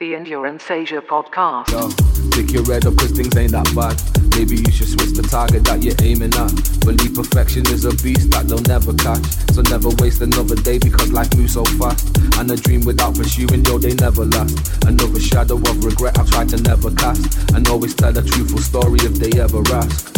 The Endurance Asia podcast. Yo, your head up cause things ain't that bad. Maybe you should switch the target that you're aiming at. Believe perfection is a beast that they'll never catch. So never waste another day because life moves so fast. And a dream without pursuing, yo, they never last. Another shadow of regret I try to never cast. And always tell a truthful story if they ever ask.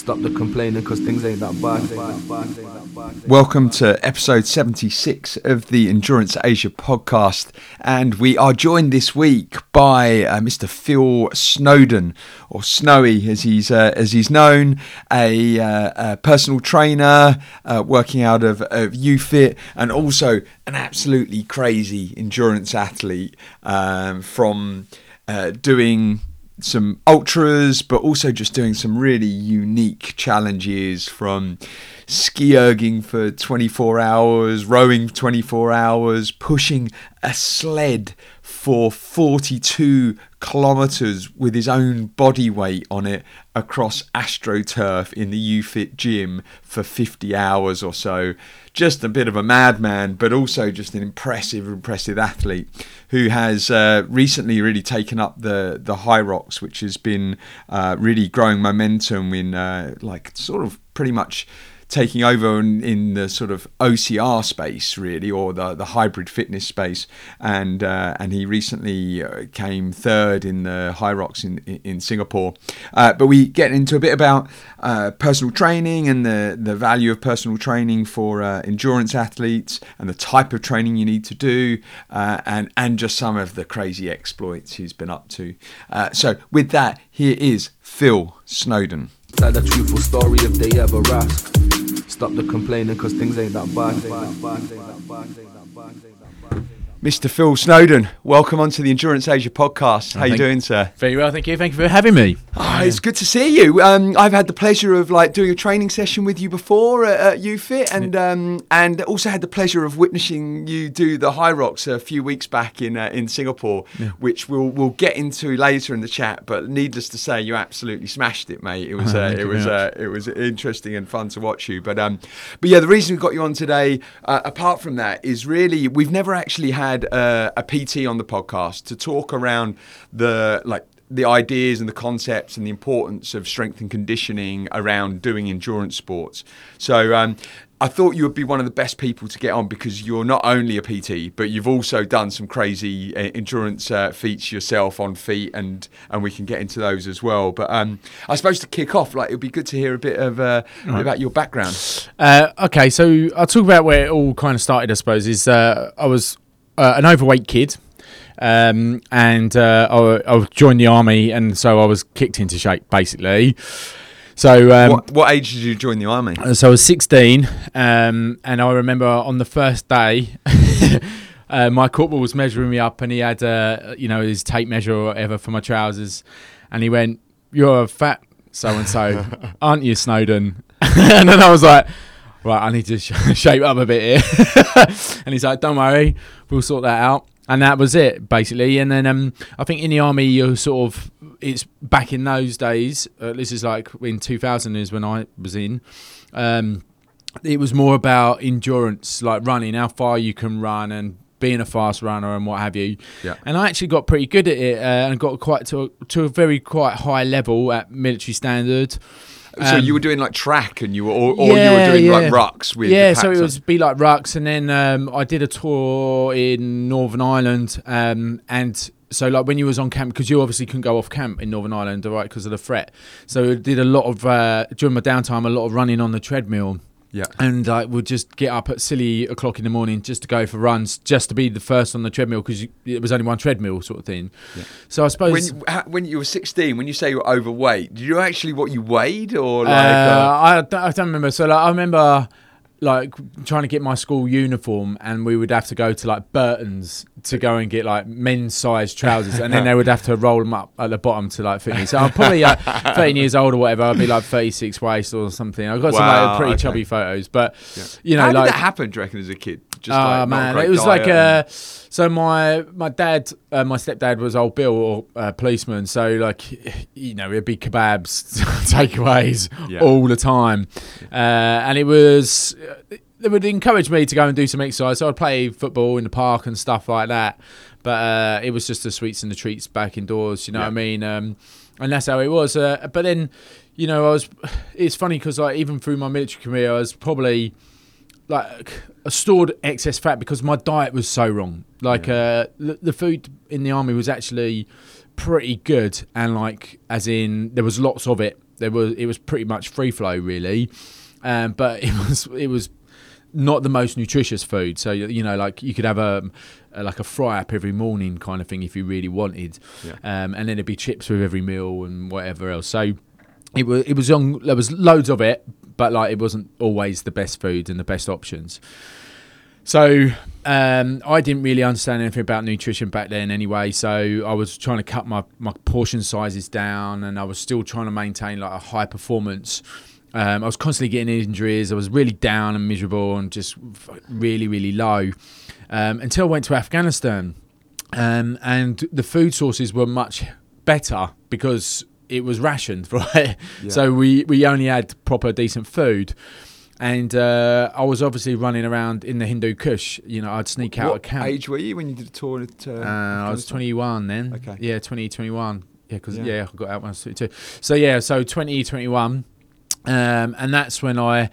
Stop the complaining cause things ain't that bad. Welcome to episode 76 of the Endurance Asia podcast. And we are joined this week by uh, Mr. Phil Snowden, or Snowy as he's, uh, as he's known, a, uh, a personal trainer uh, working out of, of UFIT, and also an absolutely crazy endurance athlete um, from uh, doing some ultras, but also just doing some really unique challenges from ski erging for 24 hours, rowing 24 hours, pushing a sled for 42 kilometers with his own body weight on it across AstroTurf in the UFIT gym for 50 hours or so. Just a bit of a madman, but also just an impressive, impressive athlete who has uh, recently really taken up the the Hyrox, which has been uh, really growing momentum in uh, like sort of pretty much taking over in, in, the sort of OCR space, really, or the, the hybrid fitness space. And uh, and he recently uh, came third in the Hyrox in, in Singapore. Uh, but we get into a bit about uh, personal training and the, the value of personal training for uh, endurance athletes and the type of training you need to do, uh, and, and just some of the crazy exploits he's been up to. so, with that, here is Phil Snowden. Tell a truthful story if they ever. Stop the complaining cause things ain't that bad. Mr. Phil Snowden, welcome onto the Endurance Asia podcast. How you doing, sir? Very well, thank you. Thank you for having me. Oh, it's good to see you. Um, I've had the pleasure of like doing a training session with you before at, at UFIT, and um, and also had the pleasure of witnessing you do the Hyrox a few weeks back in uh, in Singapore, yeah. which we'll we'll get into later in the chat. But needless to say, you absolutely smashed it, mate. It was uh, it was uh, it was interesting and fun to watch you. But um, but yeah, the reason we got you on today, uh, apart from that, is really we've never actually had had uh, a PT on the podcast to talk around the like the ideas and the concepts and the importance of strength and conditioning around doing endurance sports. So um, I thought you would be one of the best people to get on because you're not only a PT, but you've also done some crazy uh, endurance uh, feats yourself on feet, and and we can get into those as well. But um, I suppose to kick off, like it'd be good to hear a bit of uh, right. about your background. Uh, okay, so I'll talk about where it all kind of started. I suppose is uh, I was uh, an overweight kid. Um, and uh, I, I, joined the army, and so I was kicked into shape basically. So, um, what, what, age did you join the army? Uh, so I was 16, um, and I remember on the first day, uh, my corporal was measuring me up, and he had, uh, you know, his tape measure or whatever for my trousers, and he went, "You're a fat so and so, aren't you, Snowden?" and then I was like right, I need to sh- shape up a bit here. and he's like, don't worry, we'll sort that out. And that was it, basically. And then um, I think in the army, you're sort of, it's back in those days. Uh, this is like in 2000 is when I was in. Um, it was more about endurance, like running, how far you can run and being a fast runner and what have you. Yeah. And I actually got pretty good at it uh, and got quite to a, to a very quite high level at military standard. So um, you were doing like track, and you were, or, or yeah, you were doing yeah. like rucks with. Yeah, so it was be like rucks, and then um, I did a tour in Northern Ireland, um, and so like when you was on camp because you obviously couldn't go off camp in Northern Ireland, right, because of the threat. So I did a lot of uh, during my downtime, a lot of running on the treadmill. Yeah. And I would just get up at silly o'clock in the morning just to go for runs, just to be the first on the treadmill because it was only one treadmill sort of thing. Yeah. So I suppose when you, when you were 16, when you say you were overweight, did you actually what you weighed or like? Uh, uh, I, I don't remember. So like, I remember like trying to get my school uniform and we would have to go to like Burton's to go and get like men's size trousers and then they would have to roll them up at the bottom to like fit me. So I'm probably like 13 years old or whatever. I'd be like 36 waist or something. I've got wow, some like pretty okay. chubby photos, but yeah. you know, How like did that happen? Do you reckon as a kid? Just oh like man, it was like a. So my my dad, uh, my stepdad was old Bill, or uh, policeman. So like, you know, it'd be kebabs, takeaways yeah. all the time, uh, and it was they would encourage me to go and do some exercise. So I'd play football in the park and stuff like that. but uh, it was just the sweets and the treats back indoors. You know Yeah. what I mean? Um, and that's how it was. Uh, but then, you know, I was. It's funny because like even through my military career, I was probably like stored excess fat because my diet was so wrong. Like uh, the, the food in the army was actually pretty good, and like as in there was lots of it. There was it was pretty much free flow really, um, but it was it was not the most nutritious food. So you know, like you could have a, a like a fry up every morning kind of thing if you really wanted, Yeah. um, and then it'd be chips with every meal and whatever else. So it was it was on. There was loads of it, but like it wasn't always the best food and the best options. So um, I didn't really understand anything about nutrition back then anyway. So I was trying to cut my, my portion sizes down, and I was still trying to maintain like a high performance. Um, I was constantly getting injuries. I was really down and miserable and just really really low um, until I went to Afghanistan, um, and the food sources were much better because it was rationed, right? So we we only had proper decent food. And uh, I was obviously running around in the Hindu Kush. You know, I'd sneak out of camp. age were you when you did a tour? At, uh, Uh, I was 21 then. Okay. Yeah, 2021. Yeah, because Yeah. yeah. I got out when I was 22. So yeah, so 2021, um, and that's when I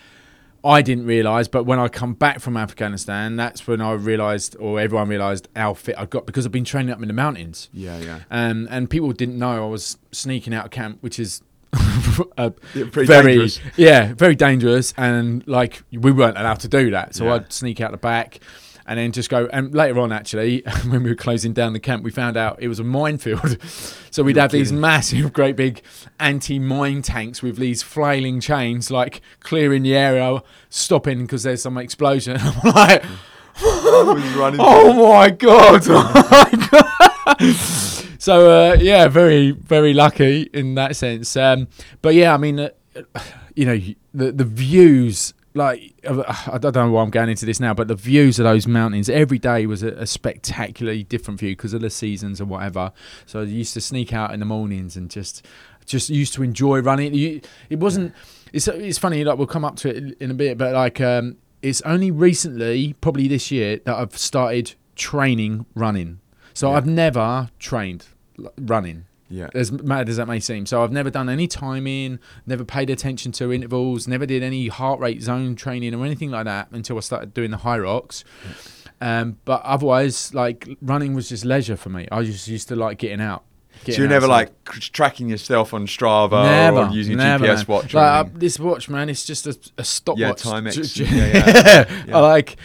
I didn't realise, but when I come back from Afghanistan, that's when I realised, or everyone realised, how fit I got because I've been training up in the mountains. Yeah, yeah. Um, and people didn't know I was sneaking out of camp, which is Yeah, very dangerous. yeah, very dangerous. And like we weren't allowed to do that, so Yeah. I'd sneak out the back. And then just go. And later on, actually, when we were closing down the camp, we found out it was a minefield. so we'd You're have these massive, great big anti-mine tanks with these flailing chains, like clearing the area, stopping because there's some explosion. I'm like, running. oh my god! Oh my god! so uh, yeah, very very lucky in that sense. Um, but yeah, I mean, uh, you know, the the views. Like I don't know why I'm going into this now, but the views of those mountains every day was a, a spectacularly different view because of the seasons and whatever. So I used to sneak out in the mornings and just just used to enjoy running. You, it wasn't. It's it's funny. Like we'll come up to it in- in a bit, but like um, it's only recently, probably this year, that I've started training running. So Yeah. I've never trained running. Yeah. As mad as that may seem. So I've never done any timing, never paid attention to intervals, never did any heart rate zone training or anything like that until I started doing the Hyrox. Um, but otherwise, like running was just leisure for me. I just used to like getting out. So you're never outside. like tracking yourself on Strava Never, or using never, GPS man. watch. Like, uh, this watch, man, it's just a, a stopwatch. Yeah, Timex. Yeah, yeah, yeah. I like,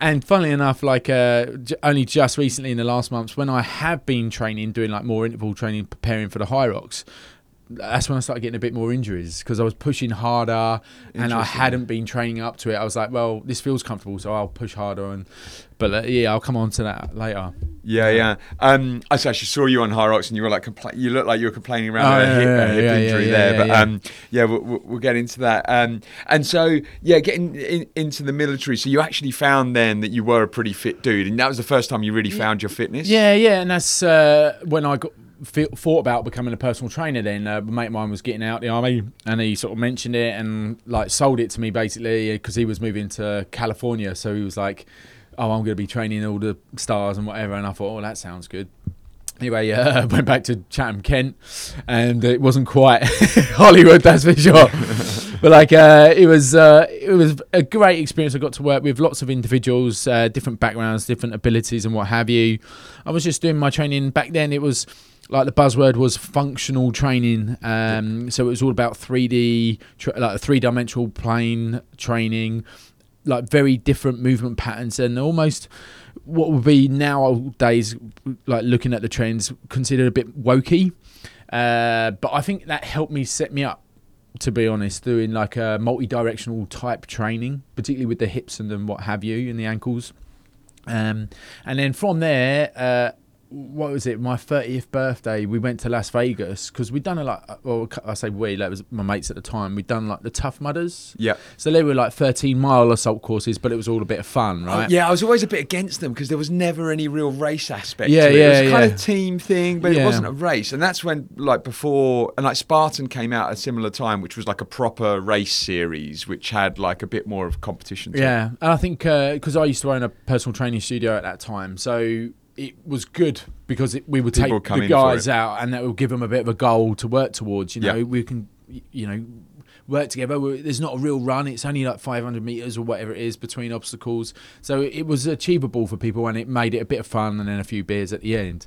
and funnily enough, like uh, j- only just recently in the last months, when I have been training, doing like more interval training, preparing for the Hyrox. That's when I started getting a bit more injuries because I was pushing harder and I hadn't been training up to it. I was like, well, this feels comfortable, so I'll push harder. And but uh, yeah, I'll come on to that later. Yeah, yeah. Um, I actually saw you on Hyrox, and you were like, compla- you look like you were complaining around Oh, a yeah, hip, yeah, a hip yeah, injury there. but yeah. um, yeah, we'll, we'll get into that. Um, and so, yeah, getting in, into the military. So you actually found then that you were a pretty fit dude, and that was the first time you really found your fitness. Yeah, yeah, and that's uh, when I got thought about becoming a personal trainer. Then uh, a mate of mine was getting out the army, and he sort of mentioned it and like sold it to me basically because he was moving to California. So he was like, "Oh, I'm going to be training all the stars and whatever," and I thought, "Oh, that sounds good." Anyway, uh, went back to Chatham, Kent, and it wasn't quite Hollywood, that's for sure. but like, uh, it was uh, it was a great experience. I got to work with lots of individuals, uh, different backgrounds, different abilities, and what have you. I was just doing my training back then. It was like the buzzword was functional training. Um, so it was all about 3D, tra- like a three dimensional plane training, like very different movement patterns, and almost what would be nowadays, like looking at the trends, considered a bit wokey. Uh, but I think that helped me set me up, to be honest, doing like a multi-directional type training, particularly with the hips and then what have you, and the ankles. Um, and then from there, uh, what was it? My thirtieth birthday, we went to Las Vegas because we'd done a like. Well, I say we, that was my mates at the time. We'd done like the Tough Mudders. Yeah. So they were like thirteen mile assault courses, but it was all a bit of fun, Oh, right? yeah, I was always a bit against them because there was never any real race aspect Yeah, to it. it yeah, was kind yeah. of team thing, but it wasn't a race. And that's when, like, before, and like Spartan came out at a similar time, which was like a proper race series, which had like a bit more of competition. To it. Yeah, and I think uh, because I used to own a personal training studio at that time, so it was good because it, we would People take the guys out, and that would give them a bit of a goal to work towards. You know, Yeah. we can, you know, work together. There's not a real run; it's only like 500 meters or whatever it is between obstacles. So it was achievable for people, and it made it a bit of fun, and then a few beers at the end.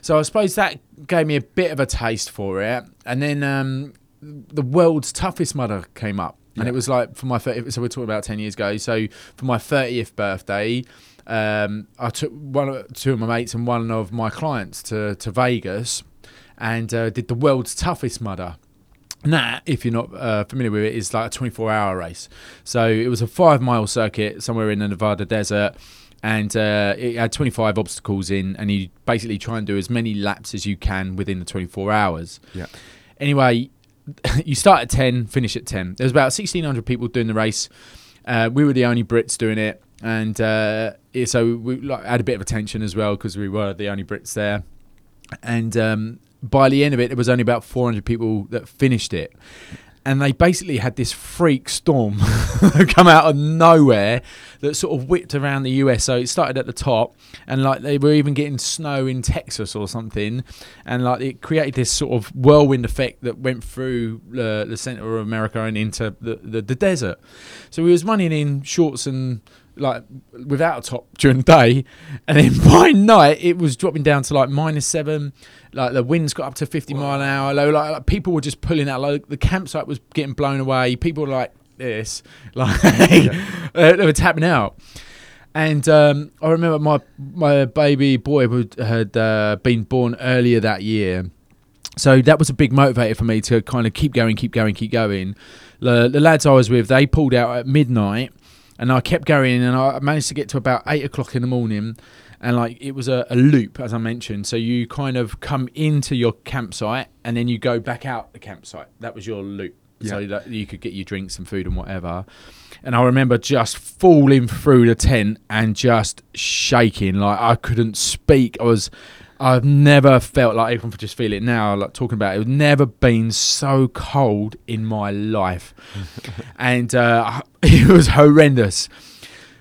So I suppose that gave me a bit of a taste for it, and then um, the world's toughest mudder came up. And it was like for my 30, so we're talking about 10 years ago. So for my 30th birthday, um, I took one, of- two of my mates and one of my clients to, to Vegas and uh, did the world's toughest mudder. And that, if you're not uh, familiar with it, is like a 24 hour race. So it was a five mile circuit somewhere in the Nevada desert. And uh, it had 25 obstacles in, and you basically try and do as many laps as you can within the 24 hours. Yeah. Anyway, you start at 10, finish at 10. There's about 1,600 people doing the race. Uh, we were the only Brits doing it. And uh, so we like, had a bit of attention as well because we were the only Brits there. And um, by the end of it, there was only about 400 people that finished it. And they basically had this freak storm come out of nowhere that sort of whipped around the US. So it started at the top, and like they were even getting snow in Texas or something, and like it created this sort of whirlwind effect that went through the, the center of America and into the, the, the desert. So we was running in shorts and like without a top during the day, and then by night it was dropping down to like minus seven. Like the winds got up to fifty mile an hour. Like, like people were just pulling out. Like the campsite was getting blown away. People were like this, like uh, they were tapping out. And um, I remember my my baby boy would, had uh, been born earlier that year, so that was a big motivator for me to kind of keep going, keep going, keep going. The, the lads I was with, they pulled out at midnight, and I kept going, and I managed to get to about eight o'clock in the morning, and like it was a, a loop, as I mentioned. So you kind of come into your campsite, and then you go back out the campsite. That was your loop, so that you could get your drinks and food and whatever. And I remember just falling through the tent and just shaking, like I couldn't speak. I was. I've never felt like even for just feel it now, like talking about it. It's never been so cold in my life, and uh, it was horrendous.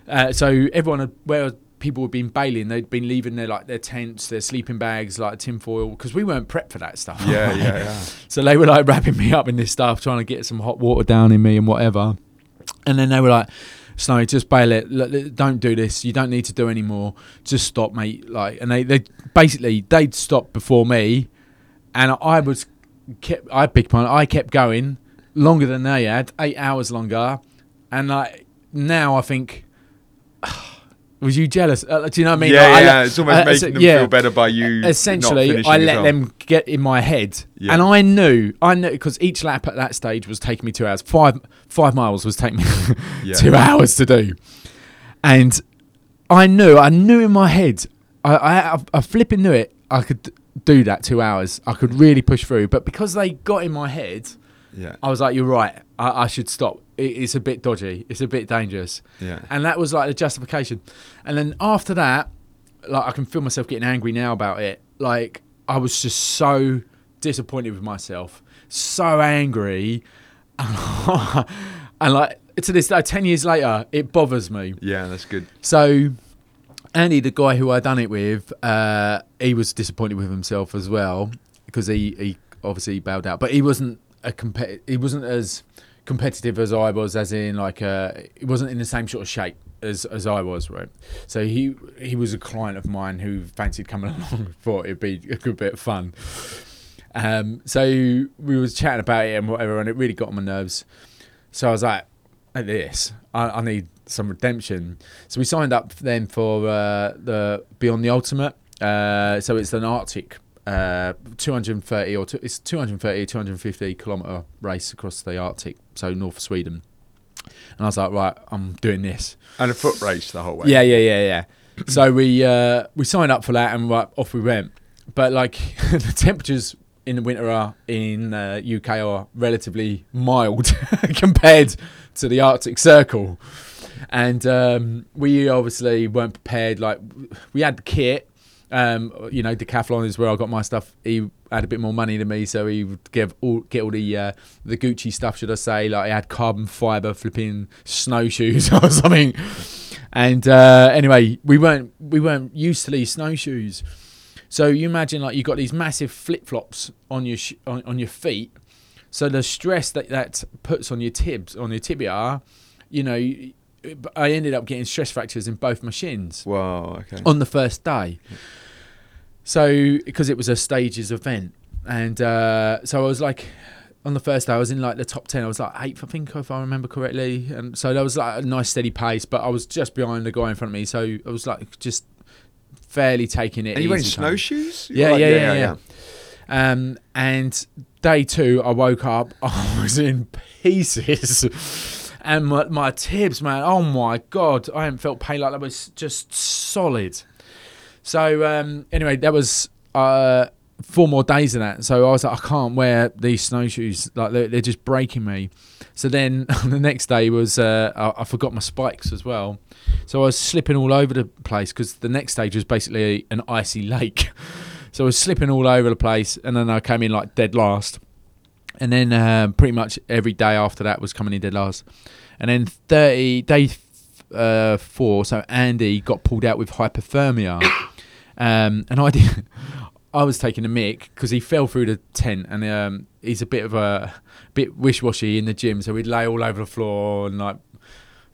Uh, so everyone, had, where people had been bailing, they'd been leaving their like their tents, their sleeping bags, like tinfoil, because we weren't prepped for that stuff. Yeah, yeah, yeah. So they were like wrapping me up in this stuff, trying to get some hot water down in me and whatever. And then they were like, Snowy, just bail it. Don't do this. You don't need to do any more. Just stop, mate. Like, and they, they basically they'd stop before me, and I was kept. I big pun. I kept going longer than they had, eight hours longer, and like now I think. Was you jealous? Uh, do you know what I mean? yeah, Like, I yeah. let- it's almost uh, making them yeah feel better by you. essentially i let them get in my head Yeah. and i knew i knew because each lap at that stage was taking me two hours five five miles was taking me Yeah. two hours to do and i knew i knew in my head i i, I, I flipping knew it i could do that two hours i could really push through but because they got in my head Yeah, i was like you're right i, I should stop it, it's a bit dodgy it's a bit dangerous yeah, and that was like the justification. And then after that, like I can feel myself getting angry now about it. Like I was just so disappointed with myself, so angry, and like to this day, ten years later, it bothers me. yeah. That's good. So Andy, the guy who I done it with, uh, he was disappointed with himself as well because he, he obviously bowed out, but he wasn't a compet- he wasn't as competitive as I was, as in like uh, he wasn't in the same sort of shape as, as I was, right? So he he was a client of mine who fancied coming along, thought it'd be a good bit of fun. Um, so we was chatting about it and whatever, and it really got on my nerves. So I was like, at this, I, I need some redemption. So we signed up then for uh, the Beyond the Ultimate. Uh, so it's an Arctic, uh, 230 or two, it's 230, 250 kilometer race across the Arctic, so north of Sweden. And I was like, right, I'm doing this. And a foot race the whole way. Yeah, yeah, yeah, yeah. so we uh, we signed up for that and right, off we went. But like the temperatures in the winter are in uh, UK are relatively mild compared to the Arctic Circle, and um, we obviously weren't prepared. Like we had the kit. Um, you know, Decathlon is where I got my stuff. He had a bit more money than me, so he would give all get all the uh, the Gucci stuff, should I say? Like he had carbon fiber flipping snowshoes or something. And uh, anyway, we weren't we weren't used to these snowshoes. So you imagine like you got these massive flip flops on your sh- on, on your feet. So the stress that that puts on your tibs on your tibia, you know, I ended up getting stress fractures in both my shins Wow. Okay. on the first day. So because it was a stages event, and uh, so I was like, on the first day I was in like the top ten. I was like eighth, I think, if I remember correctly. And so that was like a nice steady pace, but I was just behind the guy in front of me, so I was like just fairly taking it. and you wearing easy kind of- snowshoes? Yeah, yeah, yeah, yeah. Um, and day two, I woke up, I was in pieces. And my, my tibs, man, oh my God, I haven't felt pain like that. was just solid. So, um, anyway, that was uh, four more days of that. So I was like, I can't wear these snowshoes. Like, they're, they're just breaking me. So then the next day was, uh, I, I forgot my spikes as well. So I was slipping all over the place because the next stage was basically an icy lake. So I was slipping all over the place, and then I came in like dead last. And then uh, pretty much every day after that was coming in dead last. And then 30 day uh, four, so Andy got pulled out with hypothermia. um, and I did. I was taking a mick because he fell through the tent, and um, he's a bit of a bit wish-washy in the gym, so we'd lay all over the floor and like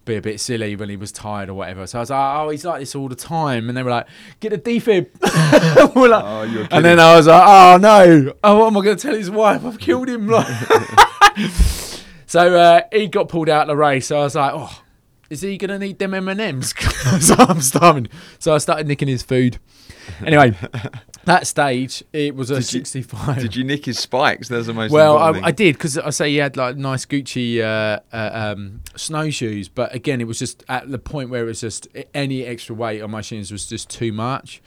be a bit silly when he was tired or whatever. So I was like, oh, he's like this all the time, and they were like, get a defib. we're like, Oh, and then I was like, oh no, oh, what am I going to tell his wife? I've killed him. Like, so uh, he got pulled out of the race. So I was like, oh, is he going to need them M and M's? So I'm starving. So I started nicking his food. Anyway, that stage it was a Did you- 65. Did you nick his spikes? That's the most Well, I, I did because I say he had like nice Gucci uh, uh, um, snowshoes, but again, it was just at the point where it was just any extra weight on my shins was just too much.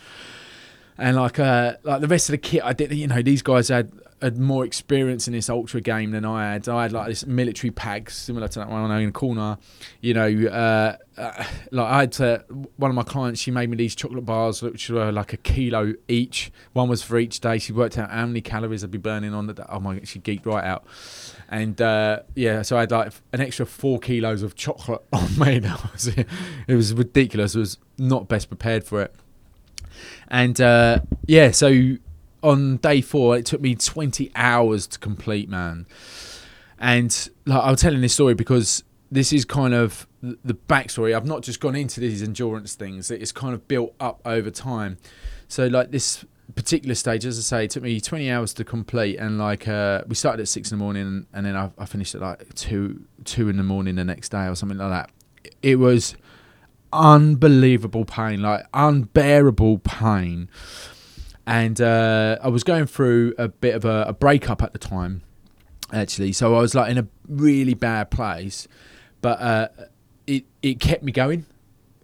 And like uh, like the rest of the kit, I did. You know, these guys had had more experience in this ultra game than I had. I had like this military pack similar to that one in the corner. You know, uh, uh, like I had to, one of my clients. She made me these chocolate bars, which were like a kilo each. One was for each day. She worked out how many calories I'd be burning on the day. Oh my she geeked right out. And uh, yeah, so I had like an extra four kilos of chocolate on me. It. It was ridiculous. I was not best prepared for it. And uh, yeah, so on day four, it took me 20 hours to complete, man. And like, I'm telling this story because this is kind of the backstory. I've not just gone into these endurance things, it's kind of built up over time. So, like, this particular stage, as I say, it took me 20 hours to complete. And like, uh, we started at six in the morning and then I, I finished at like two, two in the morning the next day or something like that. It was unbelievable pain, like unbearable pain. And uh, I was going through a bit of a, a breakup at the time, actually. So I was like in a really bad place, but uh, it it kept me going.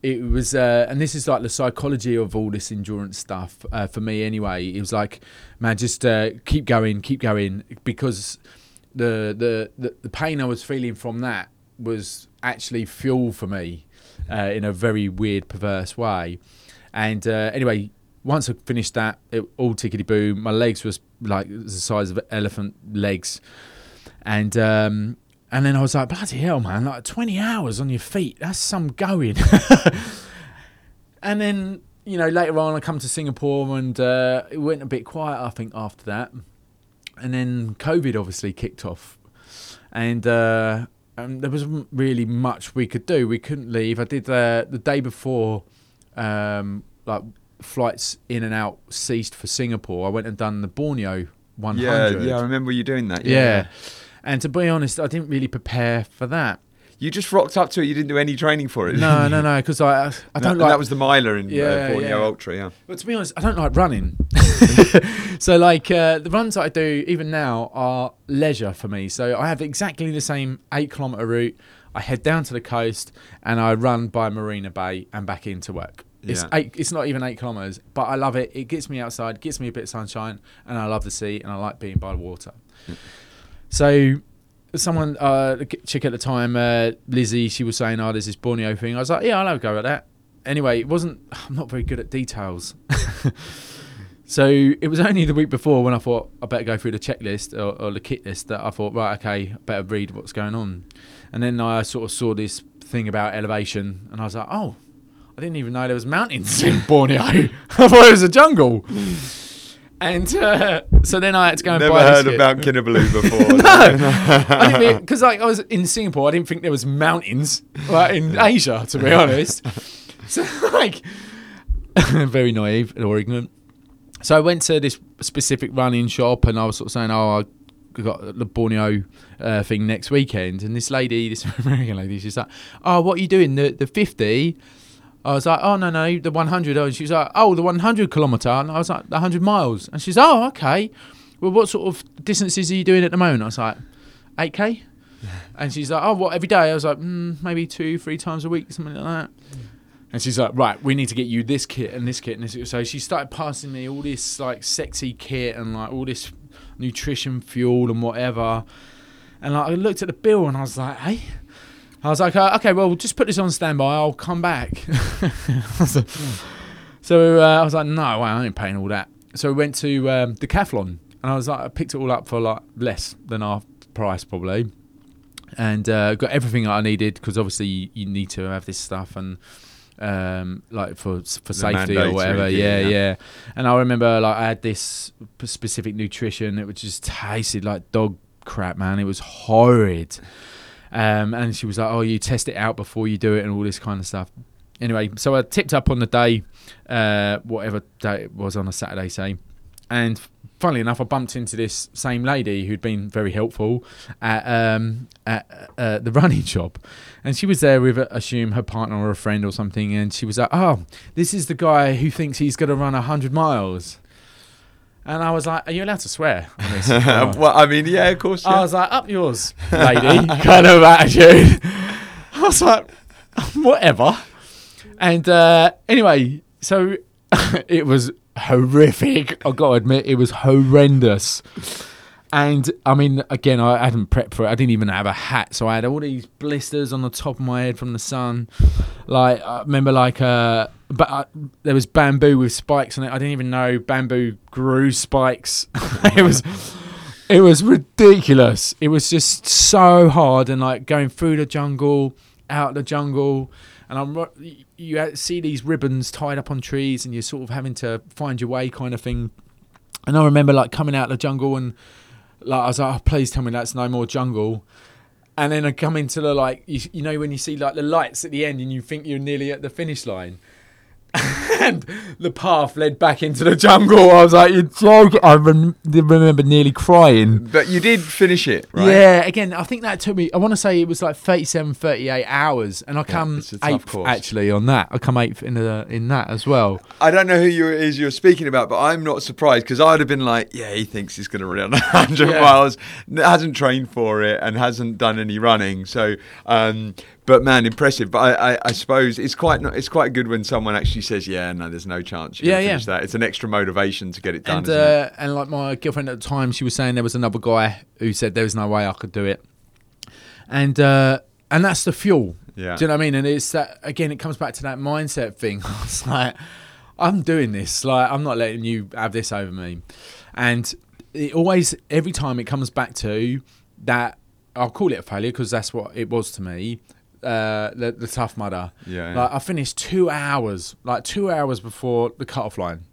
It was, uh, and this is like the psychology of all this endurance stuff uh, for me. Anyway, it was like, man, just uh, keep going, keep going, because the, the the the pain I was feeling from that was actually fuel for me uh, in a very weird, perverse way. And anyway, once I finished that, it all tickety boo. My legs was like the size of elephant legs, and um, and then I was like, bloody hell, man! Like twenty hours on your feet, that's some going. and then you know later on, I come to Singapore, and uh, it went a bit quiet. I think after that, and then COVID obviously kicked off, and. Uh, um, there wasn't really much we could do. We couldn't leave. I did uh, the day before, um, like flights in and out ceased for Singapore. I went and done the Borneo 100. Yeah, yeah, I remember you doing that. Yeah. And to be honest, I didn't really prepare for that. You just rocked up to it. You didn't do any training for it. No, no, no, because I, I don't and like. that was the miler in Yeah, uh, Borneo yeah. Ultra. Yeah. But to be honest, I don't like running. so like uh, the runs that I do even now are leisure for me. So I have exactly the same eight kilometer route. I head down to the coast and I run by Marina Bay and back into work. It's Yeah. eight. It's not even eight kilometers, but I love it. It gets me outside, gets me a bit of sunshine, and I love the sea and I like being by the water. So someone, uh, the chick at the time, uh, Lizzie, she was saying, "Oh, there's this Borneo thing." I was like, "Yeah, I'll have a go at that." Anyway, it wasn't. I'm not very good at details. so it was only the week before when I thought I better go through the checklist or, or the kit list that I thought, right, okay, I better read what's going on. And then I sort of saw this thing about elevation, and I was like, oh, I didn't even know there was mountains in Borneo. I thought it was a jungle. And uh, so then I had to go and Never buy Never heard of Mount Kinabalu before. no, because like I was in Singapore, I didn't think there was mountains like in Asia, to be honest. So like, very naive or ignorant. So I went to this specific running shop, and I was sort of saying, "Oh, I got the Borneo uh, thing next weekend." And this lady, this American lady, she's like, "Oh, what are you doing? The the 50?" I was like, "Oh no, no, the 100." Oh, and she was like, "Oh, the 100 kilometer." And I was like, "The 100 miles." And she's, "Oh, okay. Well, what sort of distances are you doing at the moment?" I was like, "8k." And she's like, "Oh, what every day?" I was like, mm, "Maybe two, three times a week, something like that." And she's like, "Right, we need to get you this kit and this kit and this." So she started passing me all this like sexy kit and like all this nutrition fuel and whatever. And like I looked at the bill and I was like, "Hey." I was like, uh, okay, well, just put this on standby. I'll come back. so so, uh, I was like, no, well, I ain't paying all that. So we went to um, Decathlon, and I was like, I picked it all up for like less than our price probably, and uh, got everything that I needed because obviously you, you need to have this stuff and um, like for for safety or whatever. Yeah, yeah. yeah, And I remember like I had this specific nutrition. It was just tasted like dog crap, man. It was horrid. Um, and she was like, "Oh, you test it out before you do it, and all this kind of stuff." Anyway, so I tipped up on the day, uh, whatever day it was on a Saturday, say, and funnily enough, I bumped into this same lady who'd been very helpful at um, at uh, the running shop, and she was there with, uh, assume, her partner or a friend or something, and she was like, "Oh, this is the guy who thinks he's going to run hundred miles," and I was like, "Are you allowed to swear?" On this? Well, I mean, yeah, of course. I was like, up yours, lady, kind of attitude. I was like, whatever. And uh, anyway, so it was horrific. I've got to admit, it was horrendous. And I mean, again, I hadn't prepped for it. I didn't even have a hat, so I had all these blisters on the top of my head from the sun. Like I remember, like uh, but uh, there was bamboo with spikes on it. I didn't even know bamboo grew spikes. it was it was ridiculous. It was just so hard and like going through the jungle, out the jungle, and I'm you see these ribbons tied up on trees, and you're sort of having to find your way, kind of thing. And I remember like coming out of the jungle and like I was like, oh, please tell me that's no more jungle. And then I come into the like you, you know when you see like the lights at the end and you think you're nearly at the finish line. and the path led back into the jungle. I was like, "You're joking!" I rem- remember nearly crying. but you did finish it, right? Yeah, again, I think that took me. I want to say it was like 37, 38 hours, and I come tough eighth course. actually on that. I come eighth in the in that as well. I don't know who you it is you're speaking about, but I'm not surprised because I'd have been like, yeah, he thinks he's going to run 100 Yeah. miles, hasn't trained for it, and hasn't done any running. So, um, but man, impressive. But I, I, I suppose it's quite not, it's quite good when someone actually says, yeah, no, there's no chance you Yeah, can yeah. that. It's an extra motivation to get it done. and isn't it? uh, and like my girlfriend at the time, she was saying there was another guy who said there was no way I could do it, and uh, and that's the fuel. Yeah. Do you know what I mean? And it's that again. It comes back to that mindset thing. it's like I'm doing this. Like I'm not letting you have this over me. And it always, every time it comes back to that. I'll call it a failure because that's what it was to me. Uh, the, the tough mudder. Yeah, yeah. Like I finished two hours, like two hours before the cutoff line.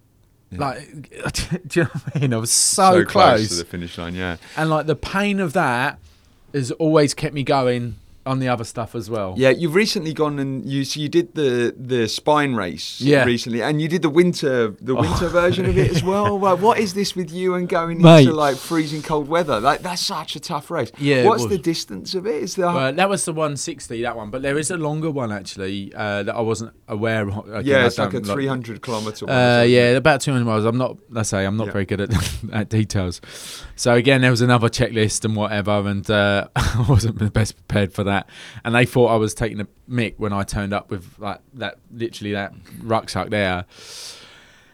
Like, do you know what I mean? I was so, close, to the finish line. Yeah. and like the pain of that has always kept me going on the other stuff as well. Yeah, you've recently gone and you so you did the the spine race Yeah. recently, and you did the winter the winter version of it as well. Like, what is this with you and going Mate. into like freezing cold weather? Like that's such a tough race. Yeah, What's the distance of it? Is the Well, that was the 160, that one, but there is a longer one actually uh, that I wasn't aware of. Yeah, it's like a three hundred kilometer. one, Uh, yeah, about 200 miles. I'm not, let's say, I'm not Yeah. very good at, at details. So again, there was another checklist and whatever, and uh, I wasn't the best prepared for that. And they thought I was taking a mick when I turned up with like that, literally that rucksack there.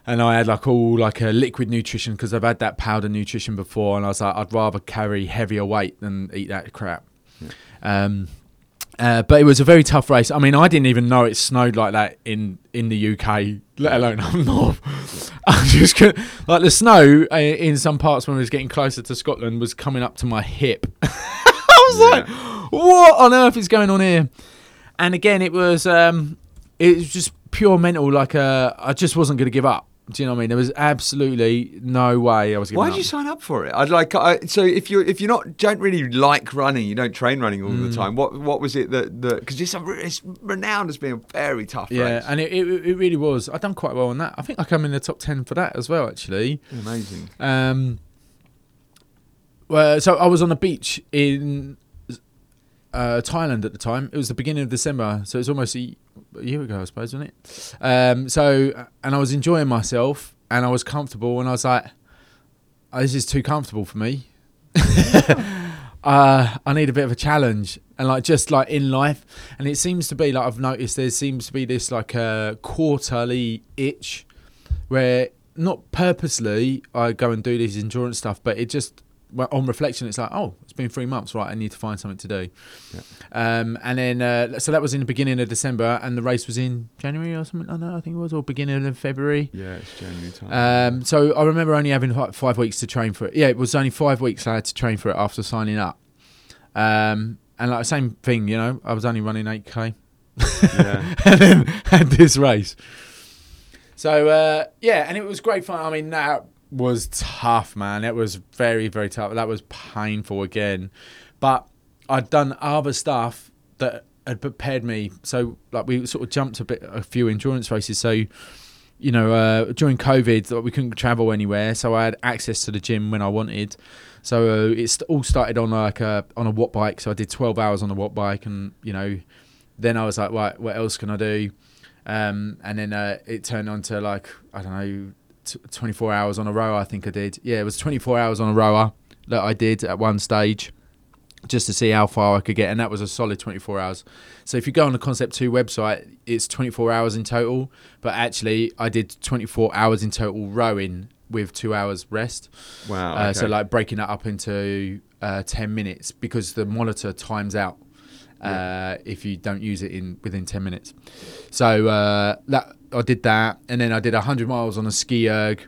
And I had like all like a liquid nutrition because I've had that powder nutrition before, and I was like, I'd rather carry heavier weight than eat that crap. Um, uh, but it was a very tough race. I mean, I didn't even know it snowed like that in, in the UK, let alone up north. I just like the snow uh, in some parts when we was getting closer to Scotland was coming up to my hip. I was like, what on earth is going on here? And again, it was um, it was just pure mental. Like uh, I just wasn't going to give up. Do you know what I mean? There was absolutely no way I was. Giving Why up. did you sign up for it? I'd like I, so if you if you're not don't really like running, you don't train running all Mm. the time. What what was it that that because it's, a re- it's renowned as being a very tough Yeah, race. and it, it it really was. I done quite well on that. I think I come in the top ten for that as well. Actually, Amazing. Um, well, so I was on the beach in uh, Thailand at the time. It was the beginning of December, so it's almost a, a year ago, I suppose, wasn't it? Um, so, and I was enjoying myself, and I was comfortable, and I was like, oh, "This is too comfortable for me." uh, I need a bit of a challenge, and like just like in life, and it seems to be like I've noticed there seems to be this like a quarterly itch where not purposely I go and do this endurance stuff, but it just well, on reflection, it's like, oh, it's been three months, right? I need to find something to do. Um, and then, uh, so that was in the beginning of December, and the race was in January or something like that, I think it was, or beginning of February. Yeah, it's January time. Um, so I remember only having like five weeks to train for it. Yeah, it was only five weeks I had to train for it after signing up. Um, and like the same thing, you know, I was only running 8k yeah. and then had this race. So uh, yeah, and it was great fun. I mean, that was tough, man. It was very, very tough. That was painful again, but I'd done other stuff that had prepared me. So like we sort of jumped a bit, a few endurance races. So you know, uh, during COVID, we couldn't travel anywhere, so I had access to the gym when I wanted. So uh, it all started on like a on a watt bike. So I did 12 hours on a watt bike, and you know, then I was like, right, what else can I do? Um, and then uh, it turned on to like I don't know, t- 24 hours on a rower. I think I did. Yeah, it was 24 hours on a rower that I did at one stage, just to see how far I could get, and that was a solid 24 hours. So if you go on the Concept 2 website, it's 24 hours in total, but actually I did 24 hours in total rowing with two hours rest. Wow. Uh, So like breaking that up into uh, 10 minutes because the monitor times out uh, if you don't use it in within 10 minutes. So uh, that I did that, and then I did 100 miles on a ski erg.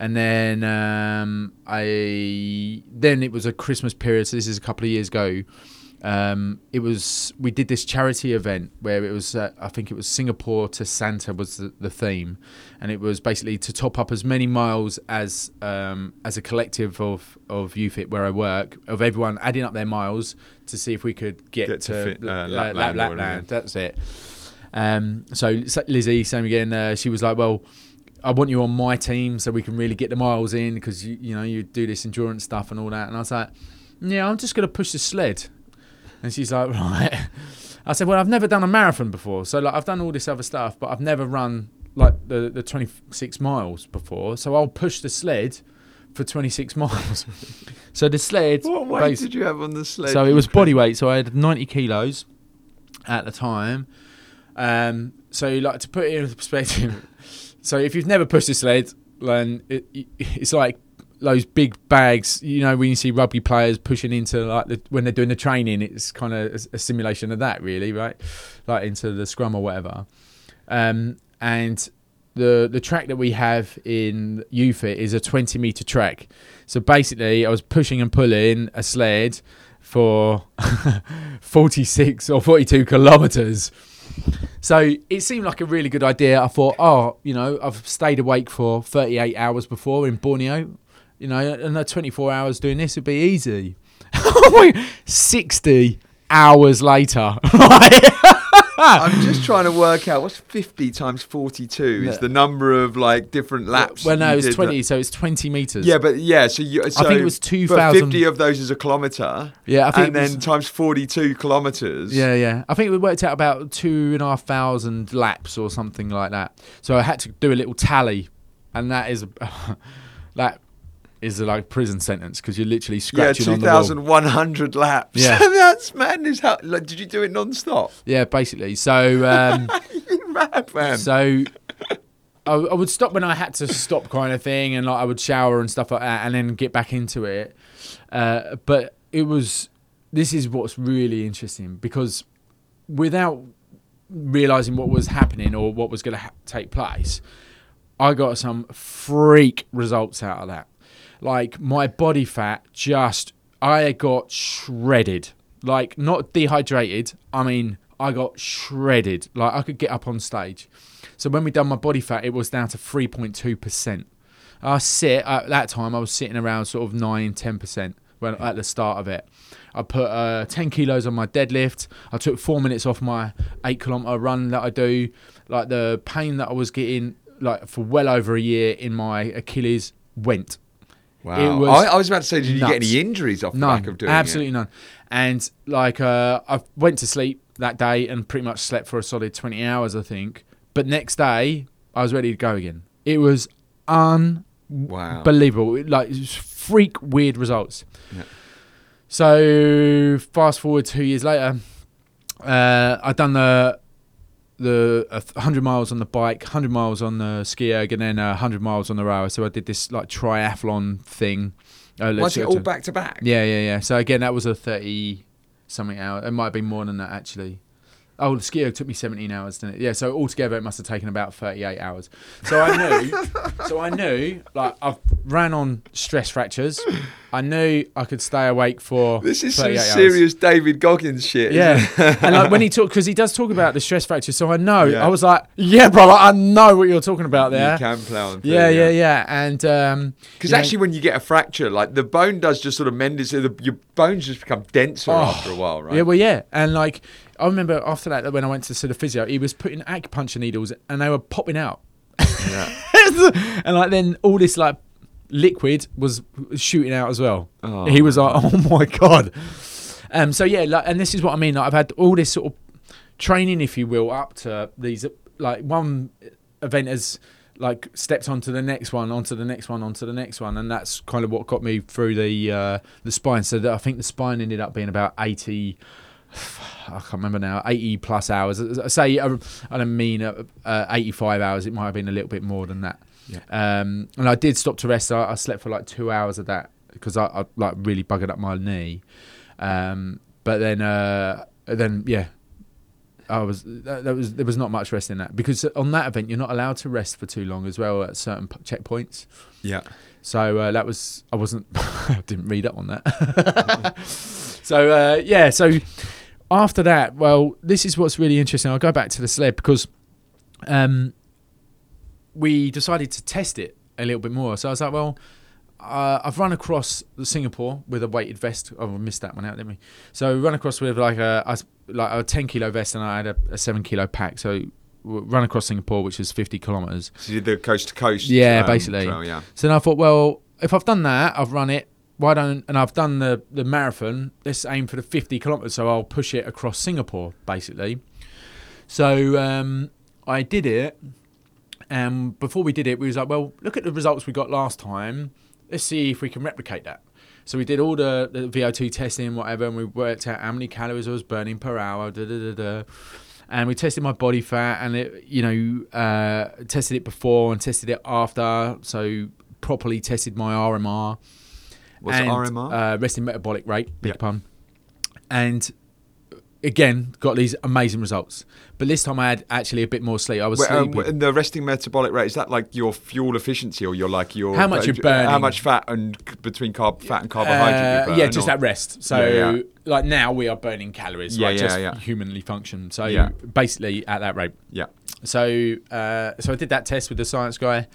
And then um, I then it was a Christmas period. So this is a couple of years ago. Um, it was we did this charity event where it was uh, I think it was Singapore to Santa was the, the theme, and it was basically to top up as many miles as um, as a collective of of UFIT where I work of everyone adding up their miles to see if we could get, Get to to, fit, uh, La- Lapland La- or whatever, Lapland. That's it. Um, so Lizzie, same again. Uh, she was like, "Well, I want you on my team so we can really get the miles in because you you know you do this endurance stuff and all that." And I was like, "Yeah, I'm just gonna push the sled." And she's like, "Right." I said, "Well, I've never done a marathon before, so like I've done all this other stuff, but I've never run like the the 26 miles before. So I'll push the sled for 26 miles." so the sled. what weight did you have on the sled? so it was body weight. So I had 90 kilos at the time. Um, so like to put it into perspective, so if you've never pushed a sled, then it, it's like those big bags. You know when you see rugby players pushing into like the, when they're doing the training, it's kind of a, a simulation of that, really, right? Like into the scrum or whatever. Um, and the the track that we have in UFIT is a 20 meter track. So basically, I was pushing and pulling a sled for 46 or 42 kilometers. So it seemed like a really good idea. I thought, oh, you know, I've stayed awake for 38 hours before in Borneo, you know, and 24 hours doing this would be easy. 60 hours later? Ah. I'm just trying to work out what's 50 times 42 is the number of like different laps. well, no, you it was did 20, that- so it's 20 meters. Yeah, but yeah, so you. So, think it was but 2,000 50 of those is a kilometre. yeah, I think and it was- then times 42 kilometres. Yeah, yeah. I think we worked out about two and a half thousand laps or something like that. So I had to do a little tally, and that is that is like prison sentence because you're literally Yeah, scratching on the wall. 2,100 laps. Yeah. That's madness. How, like, did you do it non stop? Yeah, basically. So um, you mad, man. so I, I would stop when I had to stop, kind of thing, and like I would shower and stuff like that, and then get back into it. Uh, but it was this is what's really interesting because without realizing what was happening or what was going to ha- take place, I got some freak results out of that. Like my body fat just, I got shredded. Like not dehydrated. I mean, I got shredded. Like I could get up on stage. So when we done my body fat, it was down to three point two percent. I sit at that time. I was sitting around sort of nine, ten percent when at the start of it. I put uh, ten kilos on my deadlift. I took four minutes off my eight kilometer run that I do. Like the pain that I was getting, like for well over a year in my Achilles, went. Wow. It was I, I was about to say, did you get any injuries off the back of doing that? absolutely none. And like, uh, I went to sleep that day and pretty much slept for a solid twenty hours, I think. But next day, I was ready to go again. It was unbelievable. Wow. Like, it was freak weird results. Yeah. So fast forward two years later, uh, I'd done the the uh, 100 miles on the bike, 100 miles on the ski erg, and then uh, 100 miles on the rower. So I did this like triathlon thing. Uh, Was it all to- back to back? yeah, yeah, yeah. So again, that was a thirty something hour. It might have been more than that actually. Oh, the ski took me seventeen hours, didn't it? Yeah. So altogether, it must have taken about thirty-eight hours. So I knew. so I knew, like I've ran on stress fractures. I knew I could stay awake for. This is some 38 hours. serious David Goggins shit. Yeah, and like when he talk, because he does talk about the stress fractures, so I know. Yeah. I was like, yeah, brother, I know what you're talking about there. You can plow through, yeah, yeah, yeah, and um, Because know- actually, when you get a fracture, like the bone does just sort of mend it, so the, your bones just become denser Oh, after a while, right? Yeah, well, yeah, and like I remember after that, when I went to see the physio, he was putting acupuncture needles and they were popping out, Yeah. and like then all this like liquid was shooting out as well. Oh, he was like, "Oh my god!" Um, so yeah, like, and this is what I mean. Like, I've had all this sort of training, if you will, up to these. Like one event has like stepped onto the next one, onto the next one, onto the next one, and that's kind of what got me through the uh, the spine. So that I think the spine ended up being about eighty. I can't remember now. Eighty plus hours. I say uh, I don't mean uh, uh, eighty-five hours. It might have been a little bit more than that. Yeah. Um, and I did stop to rest. I, I slept for like two hours of that because I, I like really buggered up my knee. Um, but then, uh, then yeah, I was that, that was there was not much rest in that because on that event you're not allowed to rest for too long as well at certain p- checkpoints. yeah. So uh, that was I wasn't I didn't read up on that. so uh, yeah, so after that, well, this is what's really interesting. I'll go back to the sled because um, we decided to test it a little bit more. So I was like, well, uh, I've run across Singapore with a weighted vest. Oh, we missed that one out, didn't we? So we run across with like a, like a ten kilo vest, and I had a, a seven kilo pack. So run across Singapore, which is fifty kilometers. So you did the coast to coast. Yeah, um, basically. trail, yeah. So then I thought, well, if I've done that, I've run it. Why don't and I've done the the marathon? Let's aim for the 50 kilometers. So I'll push it across Singapore, basically. So um, I did it, and before we did it, we was like, well, look at the results we got last time. Let's see if we can replicate that. So we did all the, the VO2 testing, and whatever, and we worked out how many calories I was burning per hour. Da, da, da, da. And we tested my body fat, and it, you know, uh, tested it before and tested it after. So properly tested my RMR. What's and, RMR? Uh, resting metabolic rate, big Yeah. pun. And again, got these amazing results. But this time I had actually a bit more sleep. I was Well, um, sleeping. and the resting metabolic rate is that like your fuel efficiency or your like your How much you're uh, How much fat and between carb, fat and carbohydrate? Uh, burn, yeah, just or- at rest. So, Yeah, yeah. like now we are burning calories, Yeah, like yeah, just yeah. humanly function. So, Yeah. basically at that rate. Yeah. So, uh, so I did that test with the science guy,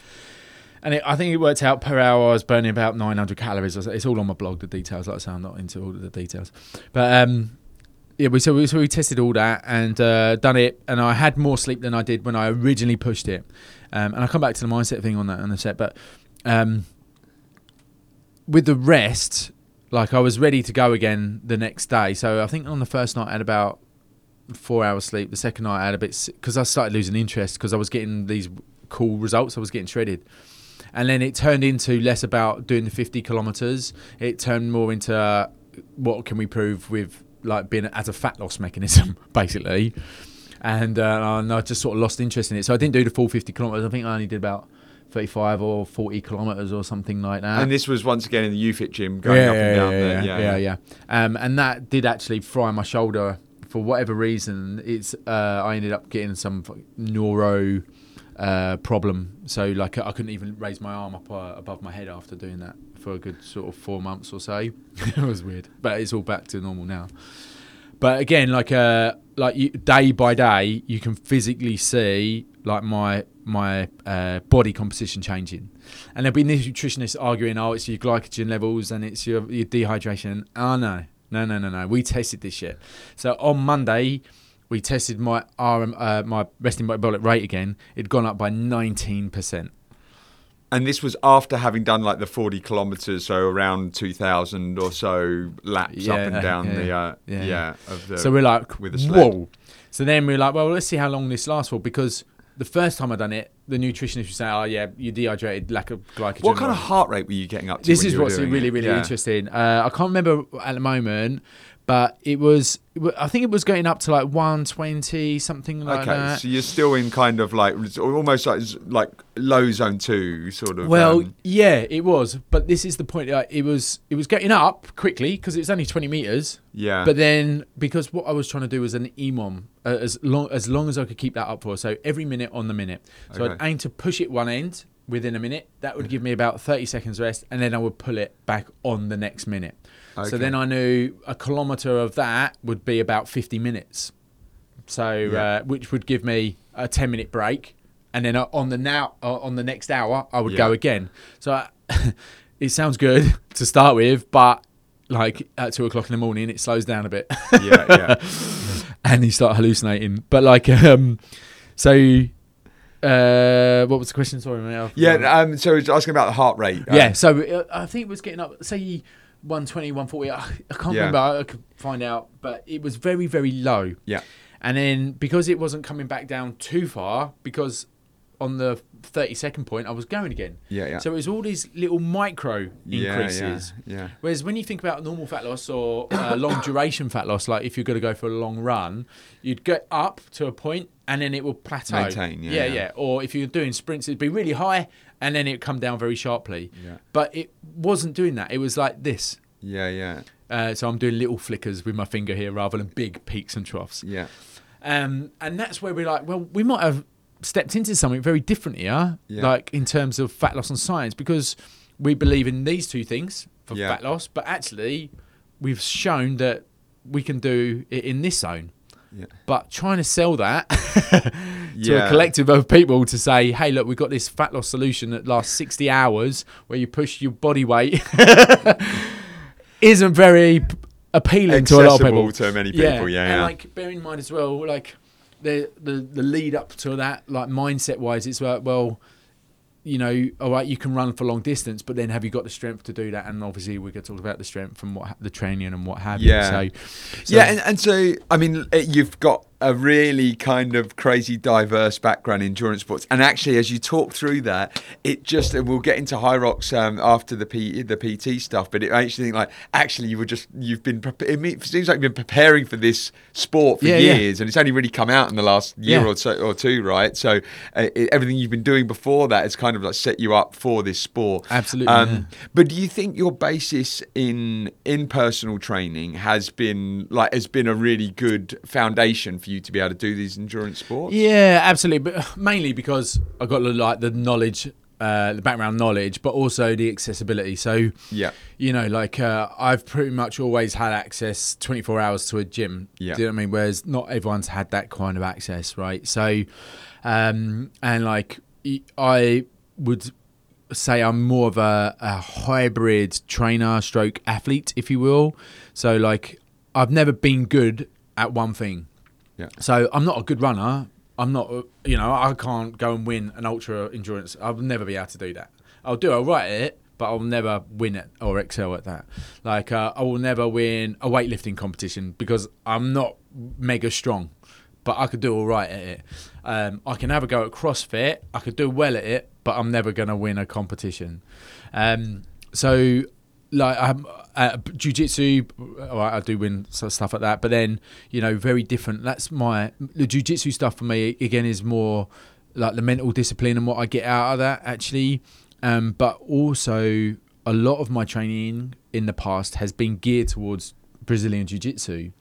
and it, I think it worked out per hour. I was burning about 900 calories. It's all on my blog, the details. Like I say, I'm not into all of the details, but um, yeah, we so we, so we tested all that and uh, done it, and I had more sleep than I did when I originally pushed it. Um, and I'll come back to the mindset thing on that in a sec, but um, with the rest, like I was ready to go again the next day. So I think on the first night I had about four hours sleep. The second night I had a bit because I started losing interest because I was getting these cool results. I was getting shredded, and then it turned into less about doing the fifty kilometers. It turned more into uh, what can we prove with like being as a fat loss mechanism, basically. And, uh, and I just sort of lost interest in it. So I didn't do the full fifty kilometers. I think I only did about. 35 or 40 kilometers or something like that And this was once again in the UFIT gym, going yeah, up and down yeah, there. yeah, yeah, yeah. Um, and that did actually fry my shoulder for whatever reason. It's uh, I ended up getting some neuro uh, problem, so like I couldn't even raise my arm up uh, above my head after doing that for a good sort of four months or so. it was weird, but it's all back to normal now. But again, like uh, like you, day by day, you can physically see like my my uh, body composition changing, and there'll be nutritionists arguing, "Oh, it's your glycogen levels and it's your your dehydration." Oh no, no, no, no, no. We tested this shit. So on Monday, we tested my RM, uh, my resting metabolic rate again. It'd gone up by nineteen percent. And this was after having done like the 40 kilometers, so around 2,000 or so laps up and down yeah, the, uh, yeah, yeah. of the, So we're like, with a sled. whoa. So then we're like, well, let's see how long this lasts for because the first time I done it, the nutritionist would say, oh yeah, you're dehydrated, lack of glycogen. what kind of heart rate were you getting up to? This is what's really, it? really Yeah. interesting. Uh, I can't remember at the moment, but it was, I think it was going up to like 120, something like Okay, that. Okay, so you're still in kind of like almost like like low zone two sort of. Well, um, yeah, it was, but this is the point. Like, it was, it was getting up quickly because it's only twenty meters. yeah, But then, because what I was trying to do was an EMOM, uh, as long as long as I could keep that up for, so every minute on the minute. So Okay. I'd aim to push it one end within a minute. That would give me about thirty seconds rest, and then I would pull it back on the next minute. Okay. So then I knew a kilometre of that would be about fifty minutes. So Yeah. uh, which would give me a ten minute break, and then uh, on the now uh, on the next hour I would Yeah. go again. So I, it sounds good to start with, but like at two o'clock in the morning, it slows down a bit, yeah, yeah. and you start hallucinating. But like, um, so uh, what was the question? Sorry, mate. Yeah, um, so it's asking about the heart rate. um, yeah. So uh, I think it was getting up, say. 120, 140. I, I can't Yeah. remember. I, could find out, but it was very, very low. Yeah. And then because it wasn't coming back down too far, because on the 30 second point I was going again. Yeah, yeah. So it was all these little micro Yeah, increases. Yeah, yeah. Whereas when you think about normal fat loss or uh, long duration fat loss, like if you're going to go for a long run, you'd get up to a point and then it will plateau. Maintain, yeah, yeah, yeah. yeah. Or if you're doing sprints, it'd be really high and then it'd come down very sharply. Yeah. But it wasn't doing that. It was like this. Yeah, yeah, Uh, so I'm doing little flickers with my finger here rather than big peaks and troughs. yeah. Um, and that's where we're like, well, we might have stepped into something very different here, Yeah. like in terms of fat loss and science, because we believe in these two things for Yeah. fat loss, but actually, we've shown that we can do it in this zone. Yeah. But trying to sell that to Yeah. a collective of people to say, hey, look, we've got this fat loss solution that lasts 60 hours where you push your body weight isn't very p- appealing to a lot of Accessible people. to many people, yeah, and yeah. like bear in mind as well, like the the the lead up to that, like mindset wise, it's like well, you know, all right, you can run for long distance, but then have you got the strength to do that? And obviously, we're going to talk about the strength and what the training and what have Yeah. you. So, so yeah, and, and so I mean, uh, you've got a really kind of crazy, diverse background in endurance sports, and actually, as you talk through that, it just and we'll get into Hyrox um, after the P, the PT stuff, but it makes you think like actually you were just you've been it seems like you've been preparing for this sport for Yeah, yeah. years, and it's only really come out in the last year Yeah. or so or two, right? So uh, it, everything you've been doing before that has kind of like set you up for this sport. Absolutely, Um, yeah. but do you think your basis in in personal training has been like has been a really good foundation for you to be able to do these endurance sports? Yeah, absolutely. But mainly because I got like the knowledge, uh, the background knowledge, but also the accessibility. So Yeah. you know, like uh, I've pretty much always had access 24 hours to a gym. Yeah. Do you know what I mean? Whereas not everyone's had that kind of access, right? So, um, and like I would say I'm more of a, a hybrid trainer stroke athlete, if you will. So like I've never been good at one thing. Yeah. So I'm not a good runner. I'm not, uh, you know, I can't go and win an ultra endurance. I'll never be able to do that. I'll do all right at it, but I'll never win it or excel at that. Like uh, I will never win a weightlifting competition because I'm not mega strong, but I could do all right at it. Um, I can have a go at CrossFit. I could do well at it, but I'm never going to win a competition. Um, so like I'm uh, jiu-jitsu I do win of stuff like that but then you know very different that's my the jiu-jitsu stuff for me again is more like the mental discipline and what I get out of that actually um, but also a lot of my training in the past has been geared towards Brazilian jiu-jitsu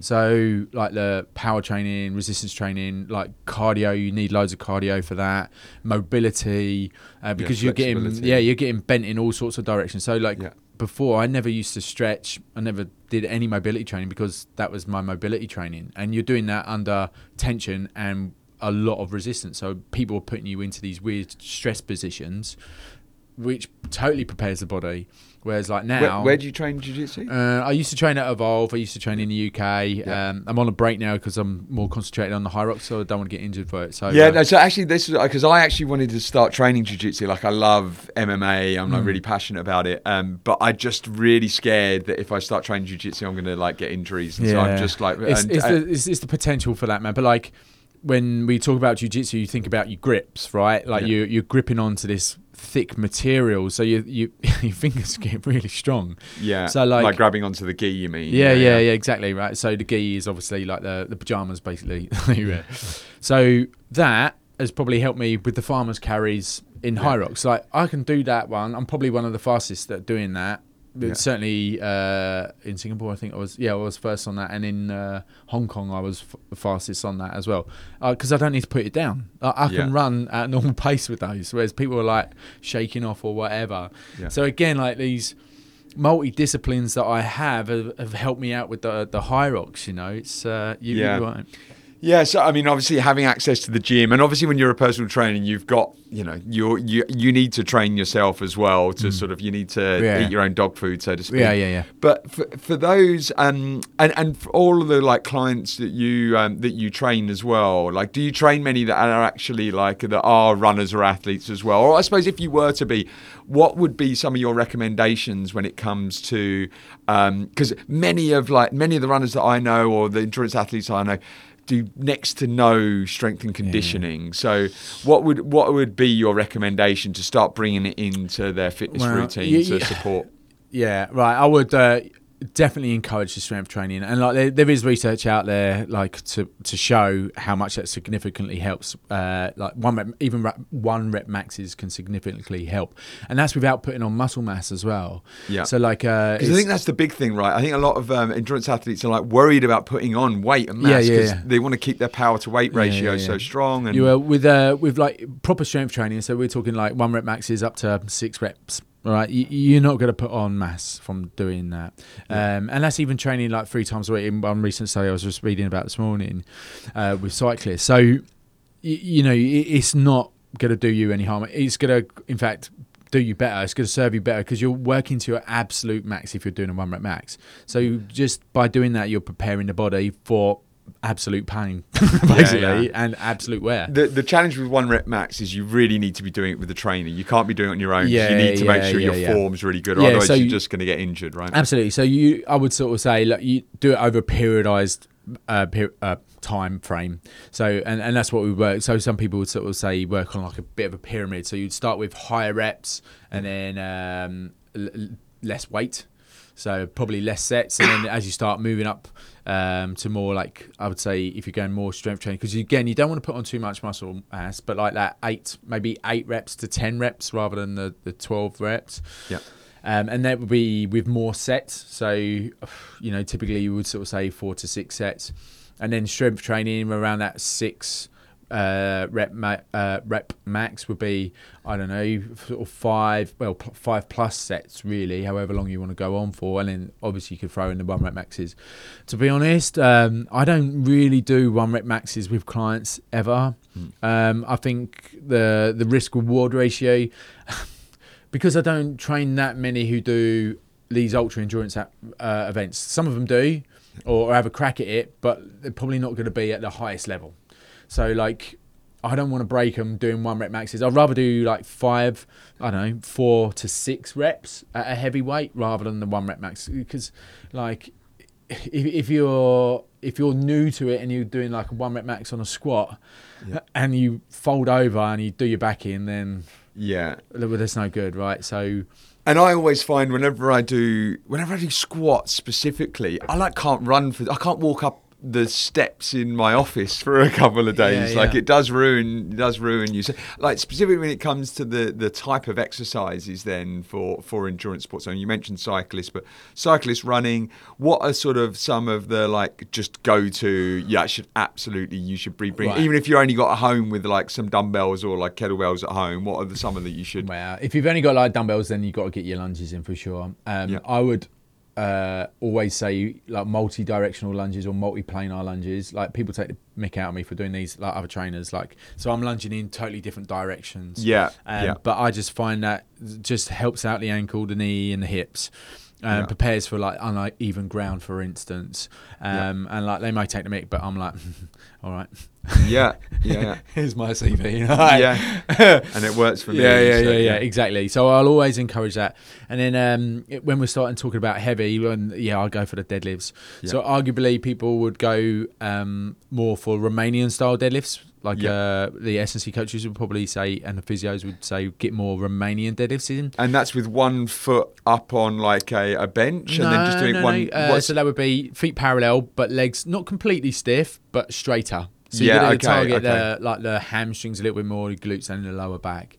so like the power training, resistance training, like cardio, you need loads of cardio for that. Mobility, uh, because you're getting yeah, you're getting bent in all sorts of directions. So like Yeah. Before I never used to stretch. I never did any mobility training because that was my mobility training, and you're doing that under tension and a lot of resistance. So people are putting you into these weird stress positions, which totally prepares the body. Whereas like now, Where, where do you train jiu-jitsu? uh, I used to train at Evolve. I used to train in the UK. Yeah. Um, I'm on a break now because I'm more concentrated on the Hyrox, so I don't want to get injured for it. So Yeah, uh, no, so actually, this is because I actually wanted to start training jiu-jitsu. Like, I love MMA. I'm Mm. like really passionate about it. Um, but I just really scared that if I start training jiu-jitsu, I'm gonna like get injuries. And so I'm just like, it's, and- it's, and- the, it's, it's the potential for that, man. But like when we talk about jiu-jitsu you think about your grips, right? Like Yeah. you you're gripping onto this thick material, so you you your fingers get really strong. yeah, so, like- like grabbing onto the gi. You mean? Yeah, yeah, yeah, exactly, right. So the gi is obviously like the the pajamas, basically. Yeah. so that has probably helped me with the farmers carries in Hyrox. Like I can do that one. I'm probably one of the fastest at doing that. Yeah. Certainly uh, in Singapore, I think I was. Yeah, I was first on that, and in uh, Hong Kong, I was f- the fastest on that as well. Because I don't need to put it down. I, I can run at a normal pace with those, whereas people are like shaking off or whatever. Yeah. So again, like these multi disciplines that I have, have have helped me out with the the Hyrox. You know, it's uh, you, Yeah. right. Yeah, so I mean, obviously having access to the gym, and obviously when you're a personal trainer, you've got, you know, you you you need to train yourself as well to sort of you need to Mm. Yeah. eat your own dog food, so to speak. Yeah, yeah, yeah. But for, for those, um, and and for all of the like clients that you um, that you train as well, like, do you train many that are actually like that are runners or athletes as well? Or I suppose if you were to be, what would be some of your recommendations when it comes to, because many of like many of the runners that I know or the endurance athletes I know do next to no strength and conditioning. So, what would what would be your recommendation to start bringing it into their fitness Well, routine to support? Yeah, right. I would uh, definitely encourage the strength training, and like there, there is research out there, like to to show how much that significantly helps. Uh, like one rep, even rep, one rep maxes can significantly help, and that's without putting on muscle mass as well. Yeah. So like, uh, Because I think that's the big thing, right? I think a lot of um, endurance athletes are like worried about putting on weight and Yeah, mass yeah, because yeah. they want to keep their power to weight Yeah, ratio yeah, so strong. And you uh, with uh, with like proper strength training. So we're talking like one rep maxes up to six reps. Right, you, you're not going to put on mass from doing that, um, and that's even training like three times a week. In one recent study I was just reading about this morning uh, with cyclists. So, y- you know, it's not going to do you any harm. It's going to, in fact, do you better. It's going to serve you better because you're working to your absolute max if you're doing a one rep max. So just by doing that, you're preparing the body for absolute pain, basically, yeah. and absolute wear. the the challenge with one rep max is you really need to be doing it with a trainer. You can't be doing it on your own. Yeah, you need to make yeah, sure your yeah, yeah. form's really good, or Yeah, otherwise so you're you- just going to get injured, right? Absolutely. So you, I would sort of say, look, you do it over a periodized uh, per, uh, time frame. So, and, and that's what we work. So some people would sort of say work on like a bit of a pyramid. So you'd start with higher reps and then um, l- less weight. So probably less sets, and then as you start moving up um, to more like I would say, if you're going more strength training, because again you don't want to put on too much muscle mass, but like that eight, maybe eight reps to ten reps rather than the the twelve reps. Yeah. Um, and that would be with more sets. So, you know, typically you would sort of say four to six sets. And then strength training around that six uh, rep ma- uh, rep max would be, I don't know, sort of five, well, p- five plus sets really, however long you want to go on for. And then obviously you could throw in the one rep maxes. To be honest, um, I don't really do one rep maxes with clients ever. Um, I think the the risk reward ratio because I don't train that many who do these ultra endurance uh, events. Some of them do, or have a crack at it, but they're probably not going to be at the highest level. So like, I don't want to break them doing one rep maxes. I'd rather do like five, I don't know, four to six reps at a heavy weight rather than the one rep max because like. If, if you're if you're new to it and you're doing like a one rep max on a squat, and you fold over and you do your back in, then yeah. well, that's no good, right? So And I always find whenever I do whenever I do squats specifically, I like can't run for I can't walk up the steps in my office for a couple of days. Yeah, Like yeah. it does ruin, it does ruin you. So, like specifically when it comes to the the type of exercises, then for for endurance sports. So you mentioned cyclists, but cyclists running. What are sort of some of the like just go to? Yeah, should absolutely you should be bring. Right. Even if you only got a home with like some dumbbells or like kettlebells at home, what are the some of that you should? Well, if you've only got like dumbbells, then you've got to get your lunges in for sure. Um, Yeah. I would uh, always say like multi-directional lunges or multi-planar lunges. Like people take the mick out of me for doing these, like other trainers. Like so, I'm lunging in totally different directions. Yeah, Um, yeah. But I just find that just helps out the ankle, the knee, and the hips. Um, Yeah. Prepares for like uneven ground, for instance. Um, And like they may take the mic, but I'm like, all right, Yeah, yeah, here's my CV. yeah. and it works for me. Yeah, yeah, so, yeah, yeah, exactly. So I'll always encourage that. And then um, it- when we're starting talking about heavy, when, yeah, I'll go for the deadlifts. So arguably, people would go um, more for Romanian style deadlifts. Like Yeah. uh, the S&C coaches would probably say, and the physios would say, get more Romanian deadlifts in. And that's with one foot up on like a, a bench, and then just doing no, one. no. Uh, so that would be feet parallel, but legs not completely stiff, but straighter. So Yeah, you're going okay, target okay. the like the hamstrings a little bit more, the glutes, and the lower back.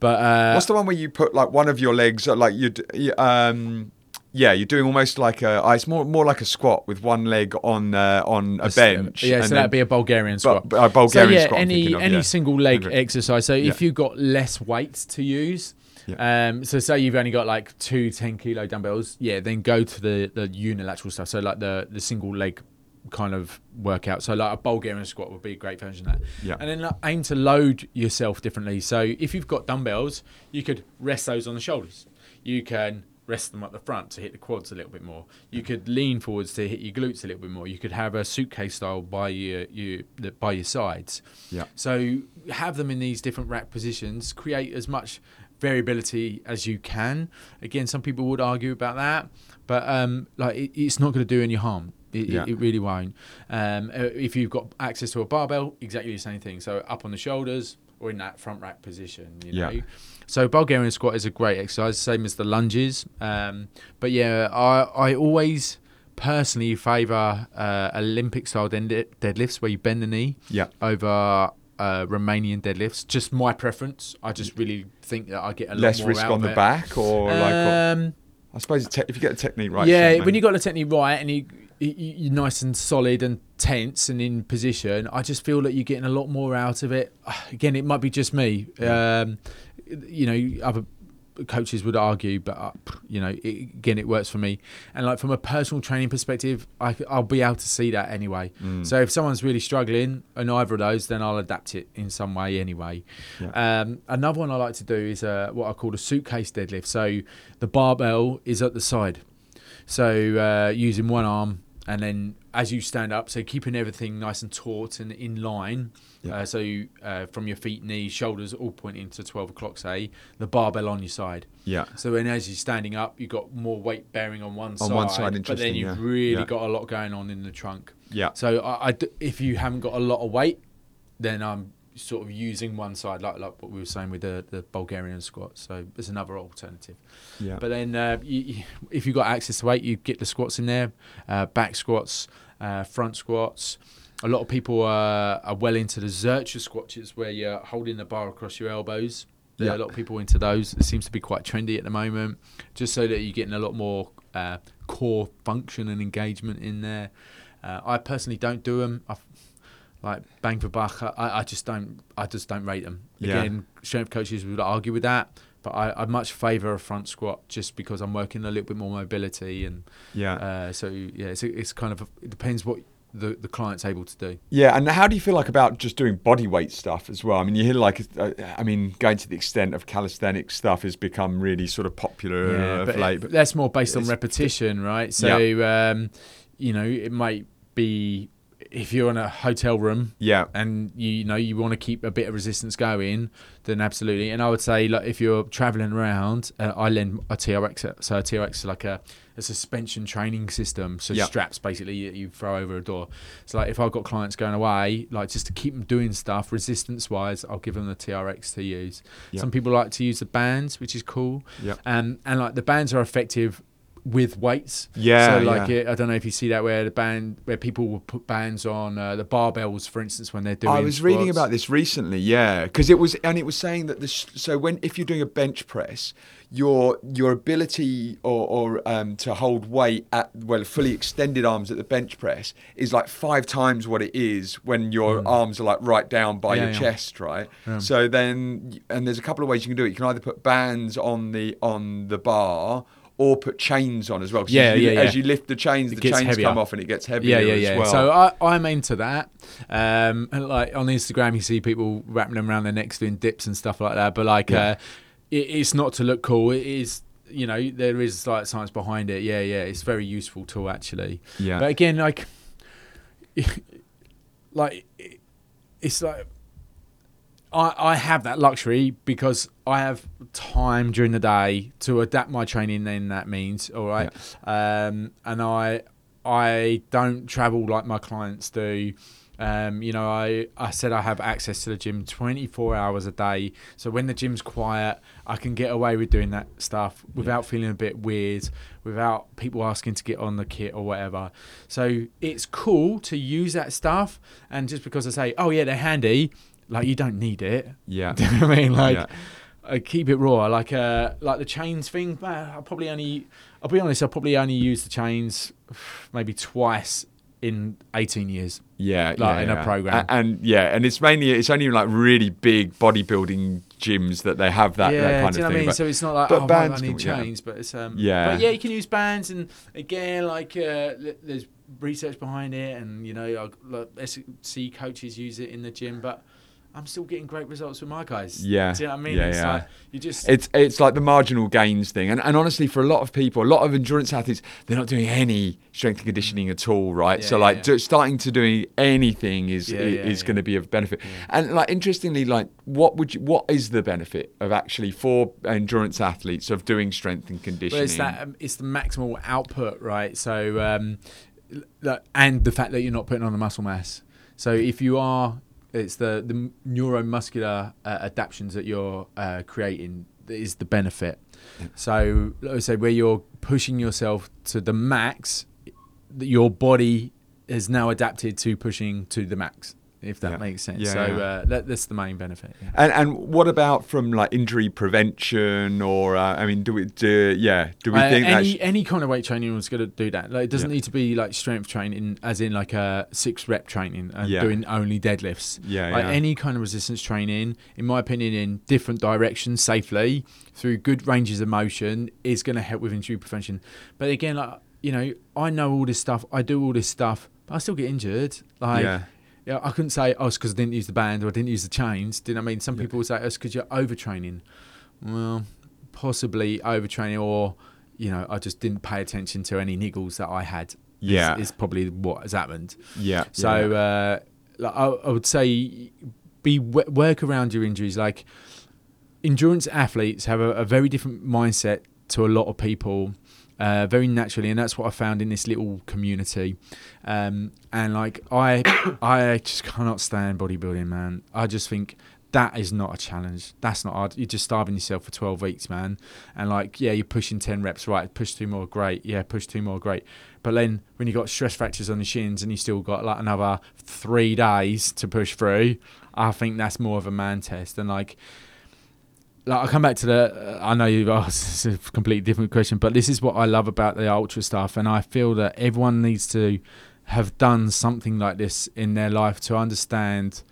But uh, What's the one where you put like one of your legs, uh, like you'd um, yeah, you're doing almost like a. It's more more like a squat with one leg on uh, on a bench. Yeah, so then- that'd be a Bulgarian squat. Bu- a Bulgarian so yeah, squat any of, any yeah. single leg exercise. So if Yeah. you've got less weight to use, Yeah. um, so say you've only got like two 10 kilo dumbbells, yeah, then go to the the unilateral stuff. So like the the single leg kind of workout. So like a Bulgarian squat would be a great version of that. Yeah. And then like, aim to load yourself differently. So if you've got dumbbells, you could rest those on the shoulders. You can rest them at the front to hit the quads a little bit more. You could lean forwards to hit your glutes a little bit more. You could have a suitcase style by your, your by your sides. Yeah. So have them in these different rack positions. Create as much variability as you can. Again, some people would argue about that, but um, like it, it's not going to do any harm. It, Yeah. it, really won't. Um, uh, if you've got access to a barbell, exactly the same thing. So up on the shoulders or in that front rack position. You Yeah. So Bulgarian squat is a great exercise, same as the lunges. Um, but yeah, I I always personally favour uh, Olympic style dead- deadlifts where you bend the knee Yeah. over uh, Romanian deadlifts. Just my preference. I just really think that I get a lot less more risk out on the it. back, or like. Um, I suppose te- if you get the technique right. yeah, when you got the technique right and you, you you're nice and solid and tense and in position, I just feel that you're getting a lot more out of it. Again, it might be just me. Um, you know, other coaches would argue, but uh, you know, it, again, it works for me. And like from a personal training perspective, I, will be able to see that anyway. Mm. So if someone's really struggling in either of those, then I'll adapt it in some way anyway. Um, another one I like to do is uh, what I call a suitcase deadlift. So the barbell is at the side. So uh, using one arm, and then as you stand up, so keeping everything nice and taut and in line. Yeah. Uh, so uh, from your feet, knees, shoulders, all pointing to twelve o'clock. Say the barbell on your side. Yeah. So then, as you're standing up, you've got more weight bearing on one On side. one side, interesting. but then you've yeah. really Yeah. got a lot going on in the trunk. Yeah. So I, I d- if you haven't got a lot of weight, then I'm sort of using one side, like like what we were saying with the, the Bulgarian squat. So it's another alternative. Yeah. But then, uh, you, you- if you've got access to weight, you get the squats in there, uh, back squats, uh, front squats. A lot of people are, are well into the Zercher squats, where you're holding the bar across your elbows. There are Yeah. a lot of people into those. It seems to be quite trendy at the moment, just so that you're getting a lot more uh, core function and engagement in there. Uh, I personally don't do them. I, like bang for buck, I, I just don't. I just don't rate them. Yeah. Again, strength coaches would argue with that, but I, I much favour a front squat just because I'm working a little bit more mobility and Yeah. uh, so yeah, it's, it's kind of it depends what the the client's able to do. Yeah, and how do you feel like about just doing body weight stuff as well? I mean, you hear like, uh, I mean, going to the extent of calisthenic stuff has become really sort of popular Yeah, of but late. it- But that's more based on repetition, right? So, um, you know, it might be if you're in a hotel room yeah, and you, you know you want to keep a bit of resistance going, then absolutely. And I would say, like, if you're traveling around, uh, I lend a TRX. So a TRX is like a, a suspension training system. So Yeah. straps basically you, you throw over a door. So like, if I've got clients going away, like just to keep them doing stuff resistance wise, I'll give them the TRX to use. Yeah. Some people like to use the bands, which is cool. yeah, Um, and like the bands are effective with weights. Yeah, So like yeah. it, I don't know if you see that where the band where people will put bands on uh, the barbells, for instance, when they're doing. I was reading about this recently, yeah, because it was, and it was saying that this. So when if you're doing a bench press, your your ability or, or um, to hold weight at well fully extended arms at the bench press is like five times what it is when your arms are like right down by Mm. Yeah, your yeah. chest, right? So then, and there's a couple of ways you can do it. You can either put bands on the on the bar. Or put chains on as well. Yeah, as you, yeah, yeah. As you lift the chains, It the chains heavier. come off and it gets heavier Yeah, yeah, as yeah. well. So I, I'm into that. Um, and like on Instagram, you see people wrapping them around their necks doing dips and stuff like that. But like, Yeah. uh, it, it's not to look cool. It is, you know, there is like science behind it. Yeah, yeah. It's very useful tool actually. Yeah. But again, like, like it's like. I, I have that luxury because I have time during the day to adapt my training. Then that means all right, um, and I I don't travel like my clients do. Um, you know, I, I said I have access to the gym 24 hours a day. So when the gym's quiet, I can get away with doing that stuff without feeling a bit weird, without people asking to get on the kit or whatever. So it's cool to use that stuff. And just because I say, oh, yeah, they're handy, like you don't need it. yeah, Do you know what I mean? Like, Yeah. uh, keep it raw. Like, uh, like the chains thing. uh, I'll probably only. I'll be honest. I'll probably only use the chains maybe twice in 18 years. Yeah, Like, yeah, in a program. A- and, yeah, and it's mainly it's only like really big bodybuilding gyms that they have that, yeah, that kind do you know of what I thing. mean? but- so it's not like but oh, bands I need yeah. chains, but it's um. Yeah. But yeah, you can use bands, and again, like uh, there's research behind it, and you know, like SC coaches use it in the gym, but. I'm still getting great results with my guys. Yeah. Do you know what I mean? Yeah, it's yeah. like you just it's it's like the marginal gains thing, and and honestly, for a lot of people, a lot of endurance athletes, they're not doing any strength and conditioning at all, right? Yeah, so like yeah. do- starting to doing anything is Yeah, i- yeah, is going to be of benefit. And like interestingly, like what would you, what is the benefit of actually for endurance athletes of doing strength and conditioning? Well, it's that um, it's the maximal output, right? So, um, and the fact that you're not putting on the muscle mass. So, if you are, it's the the neuromuscular uh, adaptations that you're uh, creating that is the benefit. So, let's say where you're pushing yourself to the max, that your body is now adapted to pushing to the max. If that Yeah. makes sense. Yeah, so yeah. Uh, that, that's the main benefit. And and what about from like injury prevention or uh, I mean, do we do yeah? Do we Uh, think any any kind of weight training was going to do that. Like, it doesn't need to be like strength training, as in like a six rep training and doing only deadlifts. Yeah, like any kind of resistance training, in my opinion, in different directions safely through good ranges of motion is going to help with injury prevention. But again, like you know, I know all this stuff. I do all this stuff, but I still get injured. Like. Yeah. Yeah, I couldn't say, oh, it's because I didn't use the band or I didn't use the chains. Do you know what I mean? Some people would say, oh, it's because you're overtraining. Well, possibly overtraining, or, you know, I just didn't pay attention to any niggles that I had. is- Yeah. Is, probably what has happened. yeah? So, yeah. uh, like, I, I would say be work around your injuries. Like, endurance athletes have a, a very different mindset to a lot of people. Uh, very naturally, and that's what I found in this little community. Um, and like I, I just cannot stand bodybuilding, man. I just think that is not a challenge. That's not hard. You're just starving yourself for 12 weeks, man. And like, yeah, you're pushing 10 reps, right? Push two more, great. Yeah, push two more, great. But then when you got stress fractures on the shins and you still got like another three days to push through, I think that's more of a man test. And like, like I'll come back to the. Uh, I know you've asked a completely different question, but this is what I love about the ultra stuff, and I feel that everyone needs to have done something like this in their life to understand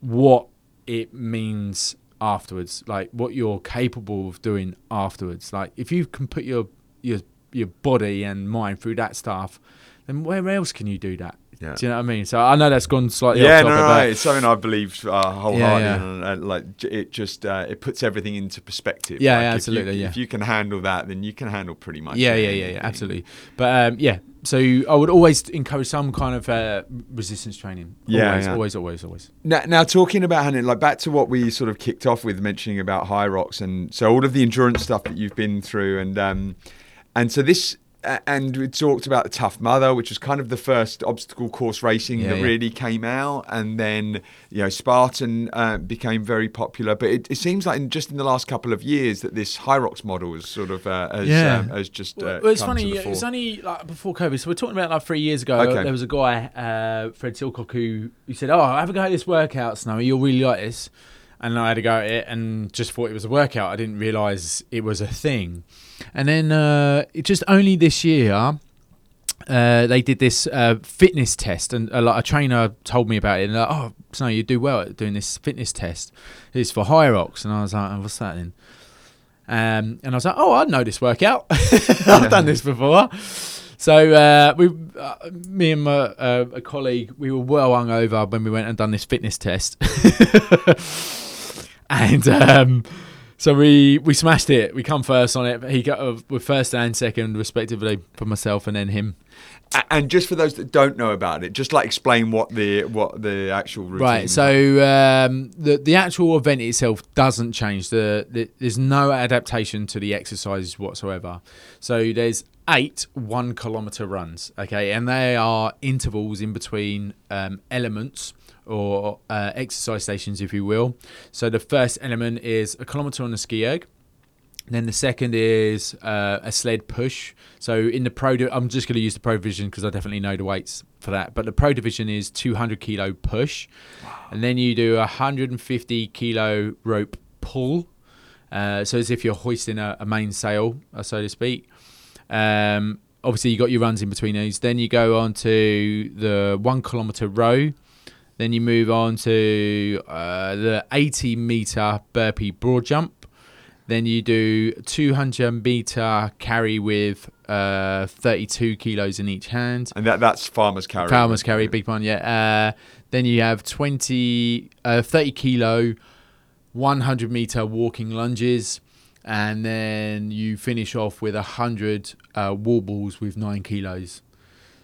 what it means afterwards, like what you're capable of doing afterwards. Like if you can put your your your body and mind through that stuff, then where else can you do that? Yeah. Do you know what I mean? So I know that's gone slightly yeah, off no, topic, no, no, it's something I believe uh, wholeheartedly, Yeah, yeah. and, uh, like it just uh, it puts everything into perspective. Yeah, Like, yeah, if you- absolutely, yeah. If you can handle that, then you can handle pretty much. Yeah, yeah, yeah, yeah, absolutely. But um, yeah, so I would always encourage some kind of uh, resistance training. Yeah, always, yeah. always, always, always. Now, now talking about Hannah, like back to what we sort of kicked off with mentioning about Hyrox, and so all of the endurance stuff that you've been through, and um, and so this and we talked about the Tough Mudder, which was kind of the first obstacle course racing Yeah, that yeah. really came out, and then you know Spartan uh, became very popular. But it, it seems like in just in the last couple of years that this Hyrox model has sort of uh, has, Yeah. um, has just uh, well, it's come to funny. the It was fore. only like before COVID. So we're talking about like three years ago. Okay. There was a guy, uh, Fred Silcock, who, who said, "Oh, I have a go at this workout, Snowy. You'll really like this." And I had a go at it, and just thought it was a workout. I didn't realise it was a thing. And then uh, just only this year. Uh, they did this uh, fitness test, and like a trainer told me about it. And like, oh, Snow, you do well at doing this fitness test. It's for Hyrox, and I was like, oh, what's that then? Um, and I was like, oh, I know this workout. I've done this before. So uh, we, uh, me and my, uh, a colleague, we were well hungover when we went and done this fitness test, and um, so we we smashed it. We come first on it. He got uh, with first and second respectively for myself and then him. And just for those that don't know about it, just like explain what the what the actual routine. Right. So um, the the actual event itself doesn't change. The, the there's no adaptation to the exercises whatsoever. So there's eight one kilometer runs. Okay, and they are intervals in between um, elements or uh, exercise stations, if you will. So the first element is a kilometer on the ski erg. Then the second is uh, a sled push. So in the pro, di- I'm just going to use the pro division because I definitely know the weights for that. But the pro division is 200 kilo push, and then you do a 150 kilo rope pull. Uh, so as if you're hoisting a, a mainsail, uh, so to speak. Um, obviously, you got your runs in between these. Then you go on to the one kilometer row. Then you move on to uh, the 80 meter burpee broad jump. Then you do 200 meter carry with uh, 32 kilos in each hand. and that that's farmers carry. Farmers carry, big one, yeah. Uh, then you have 20, uh, 30 kilo, 100 meter walking lunges. And then you finish off with 100 uh, wall balls with nine kilos.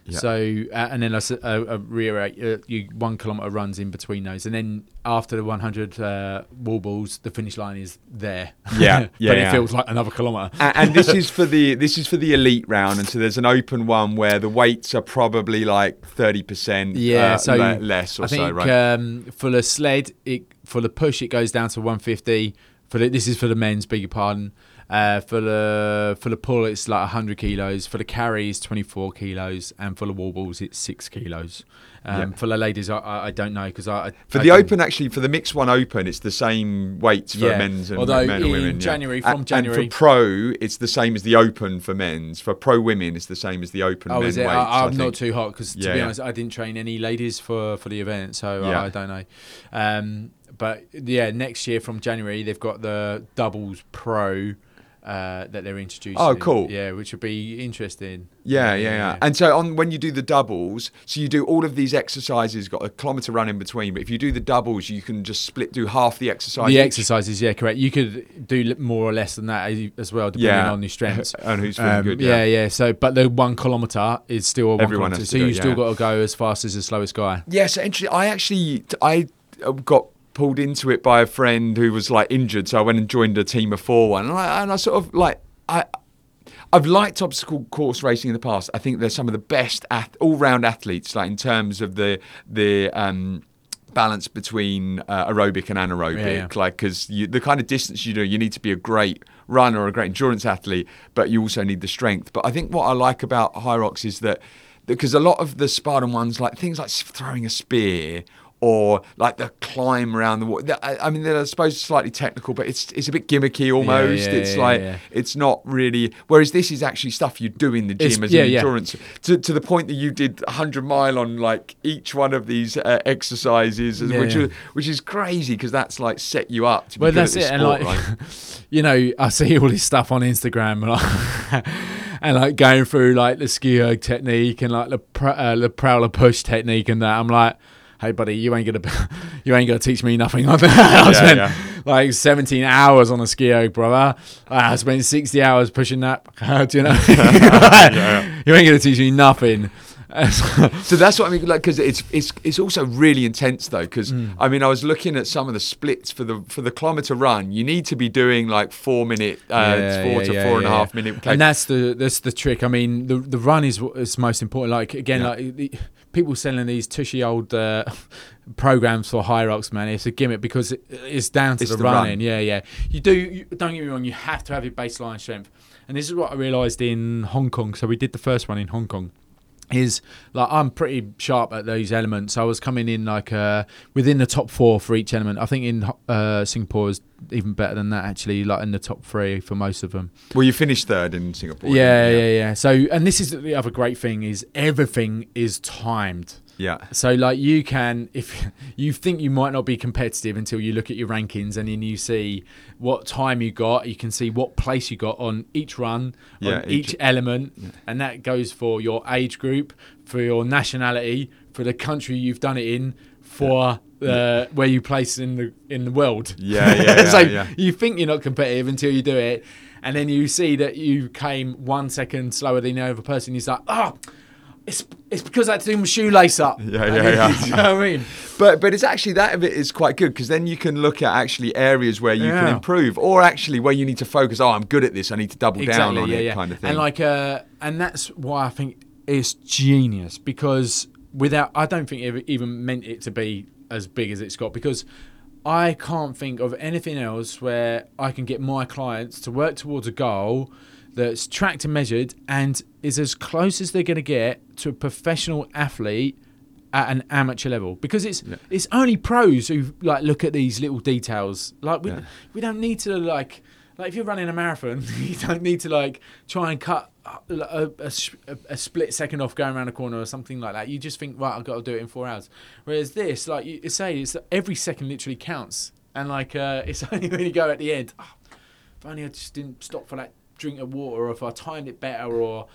Yeah. So, uh, and then a- a rear eight, uh, you one kilometer runs in between those, and then after the 100 uh, wall balls, the finish line is there. Yeah, yeah, but yeah. it feels like another kilometer. A- and this is for the this is for the elite round, and so there's an open one where the weights are probably like thirty percent, Yeah, so le- less or I think so, right? um, for the sled, it for the push, it goes down to 150. For the, this is for the men's, beg your pardon. Uh, for the for the pull, it's like 100 kilos. For the carries, 24 kilos, and for the wall balls, it's six kilos. Um, Yeah. For the ladies, I, I, I don't know because I I- for the open, actually, for the mixed one open, it's the same weights for Yeah, men's and although men and in women. yeah. January- A- from January- and for pro, it's the same as the open for men's. For pro women, it's the same as the open Oh, men is it? weights. I, I'm not too hot because to be honest, I didn't train any ladies for for the event, so Yeah. I, I don't know. Um, but yeah, next year from January they've got the doubles pro uh, that they're introducing. Oh, cool. Yeah, which would be interesting. Yeah, yeah, yeah. And so on when you do the doubles, so you do all of these exercises, got a kilometre run in between. But if you do the doubles, you can just split, do half the exercise. the exercises, yeah, correct. You could do more or less than that as- well, depending Yeah. on your strengths. and who's feeling Um, good. yeah, yeah. So, but the one kilometer is still a one Everyone kilometer. So you still yeah. got to go as fast as the slowest guy. Yeah, so interesting. I actually I uh, got pulled into it by a friend who was like injured, so I went and joined a team of four one, and I, and I sort of like I. I've liked obstacle course racing in the past. I think they're some of the best ath- all-round athletes, like in terms of the the um, balance between uh, aerobic and anaerobic. Yeah, yeah. Like, because the kind of distance you do, you need to be a great runner or a great endurance athlete, but you also need the strength. But I think what I like about Hyrox is that because a lot of the Spartan ones, like things like throwing a spear or like the climb around the wall. I mean, they're I suppose slightly technical, but it's it's a bit gimmicky almost. yeah, it's yeah, like yeah. it's not really. Whereas this is actually stuff you do in the It's- gym as yeah, an yeah. endurance. To, to the point that you did 100 mile on like each one of these uh, exercises, Yeah, which yeah. is which is crazy because that's like set you up to be Well, good that's at it. this And like, right? you know, I see all this stuff on Instagram and like, and like going through like the ski erg technique and like the pr- uh, the prowler push technique and that. I'm like, hey, buddy, you ain't gonna you ain't gonna teach me nothing. I Yeah, spent yeah. like 17 hours on a ski erg, brother. I spent 60 hours pushing that. Do you know? You ain't gonna teach me nothing. So that's what I mean, like, because it's it's it's also really intense though. Because Mm. I mean, I was looking at some of the splits for the for the kilometer run. You need to be doing like four minute, uh, four to four and a half minute. And that's the that's the trick. I mean, the the run is what is most important. Like again, Yeah. like the, people selling these tushy old uh, programs for rocks, man. It's a gimmick because it, it's down to It's the, the run. running. Yeah, yeah. You do. You, don't get me wrong. You have to have your baseline strength, and this is what I realised in Hong Kong. So we did the first one in Hong Kong. Is like I'm pretty sharp at those elements. I was coming in like uh, within the top four for each element. I think in uh, Singapore is even better than that actually. Like in the top three for most of them. well, you finished third in Singapore. Yeah, didn't yeah, yeah. So, and this is the other great thing is everything is timed. Yeah. So, like, you can if you think you might not be competitive until you look at your rankings and then you see what time you got, you can see what place you got on each run, Yeah, on each, each- element, and that goes for your age group, for your nationality, for the country you've done it in, for uh, where you place in the in the world. Yeah, yeah, yeah, so yeah. you think you're not competitive until you do it, and then you see that you came one second slower than the other person. You're like, oh, it's it's because I had to do my shoelace up. Yeah, yeah, yeah. you know what I mean? But but it's actually that of it is quite good because then you can look at actually areas where you can improve, or actually where you need to focus. Oh, I'm good at this. I need to double down on yeah, it, yeah. kind of thing. And like, uh, and that's why I think it's genius because without, I don't think it even meant it to be as big as it's got because I can't think of anything else where I can get my clients to work towards a goal that's tracked and measured and is as close as they're going to get to a professional athlete at an amateur level because it's Yeah. it's only pros who like look at these little details like we, Yeah. we don't need to like like if you're running a marathon you don't need to like try and cut a split second off going around a corner or something like that you just think right i've got to do it in four hours whereas this like you say it's every second literally counts and like uh, it's only when you go at the end "Oh, if only i just didn't stop for that drink of water or if i timed it better or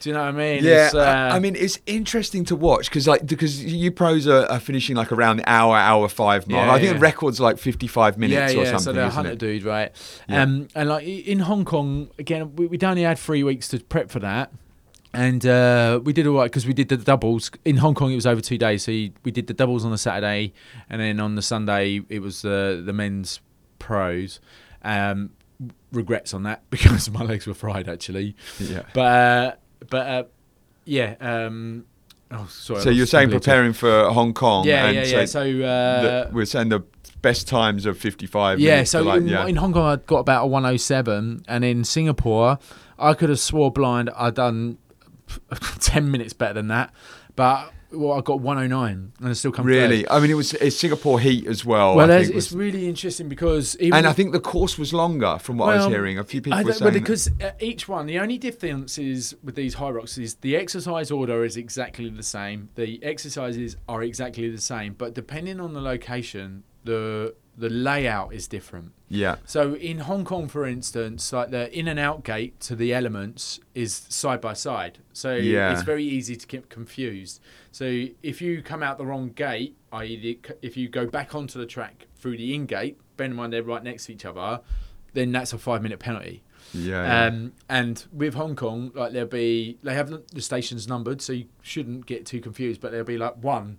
do you know what i mean Yeah, uh, I, I mean it's interesting to watch because like because you pros are, are finishing like around the hour, hour five mark. Yeah, I think yeah. the record's like fifty-five minutes yeah, or yeah, something. So the isn't hunter it? dude, right? Yeah. Um, and like in Hong Kong, again, we, we'd only had three weeks to prep for that. And uh, we did all right because we did the doubles. In Hong Kong, it was over two days. So you, we did the doubles on the Saturday, and then on the Sunday, it was the the men's pros. Um, regrets on that because my legs were fried actually. Yeah. But uh, but uh, yeah. Um, oh, sorry. So you're saying preparing for Hong Kong? Yeah, and yeah, yeah. So uh, we're saying the best times of fifty-five. Yeah, so like, in, yeah. in Hong Kong, I got about a 107, and in Singapore, I could have swore blind I'd done 10 minutes better than that, but well, I got 109, and I still come really. third. I mean, it was it's Singapore heat as well. Well, it's was- really interesting because even and I think the course was longer from what I was hearing. A few people I were don't- saying well, because uh, each one, the only difference is with these Hyrox is the exercise order is exactly the same. The exercises are exactly the same, but depending on the location, the the layout is different. yeah, So in Hong Kong, for instance, like the in and out gate to the elements is side by side. So Yeah. it's very easy to get confused. So if you come out the wrong gate, i.e., the, if you go back onto the track through the in gate, bear in mind they're right next to each other, then that's a five minute penalty. yeah, yeah. Um, and with Hong Kong, like there'll be they have the stations numbered, so you shouldn't get too confused. But there'll be like one,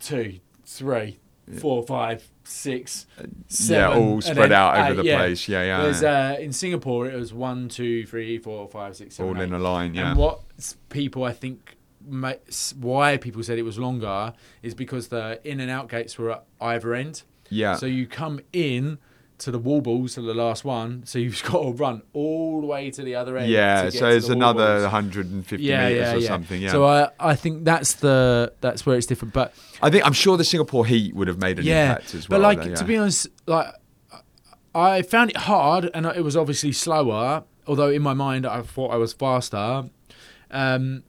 two, three, four, five, six, seven, yeah, all spread out over eight, the yeah. place. Yeah, yeah. Whereas yeah. uh, in Singapore, it was one, two, three, four, five, six, seven, all in a line. Yeah, And what people, I think, why people said it was longer is because the in and out gates were at either end. yeah. So you come in to the wall balls to the last one, so you've got to run all the way to the other end. yeah, to get so it's another balls. 150 yeah, meters yeah, or yeah. something. Yeah. So I, I think that's the that's where it's different. But I think I'm sure the Singapore heat would have made an yeah, impact as well. but like though, to be honest, like I found it hard, and it was obviously slower. Although in my mind I thought I was faster, um,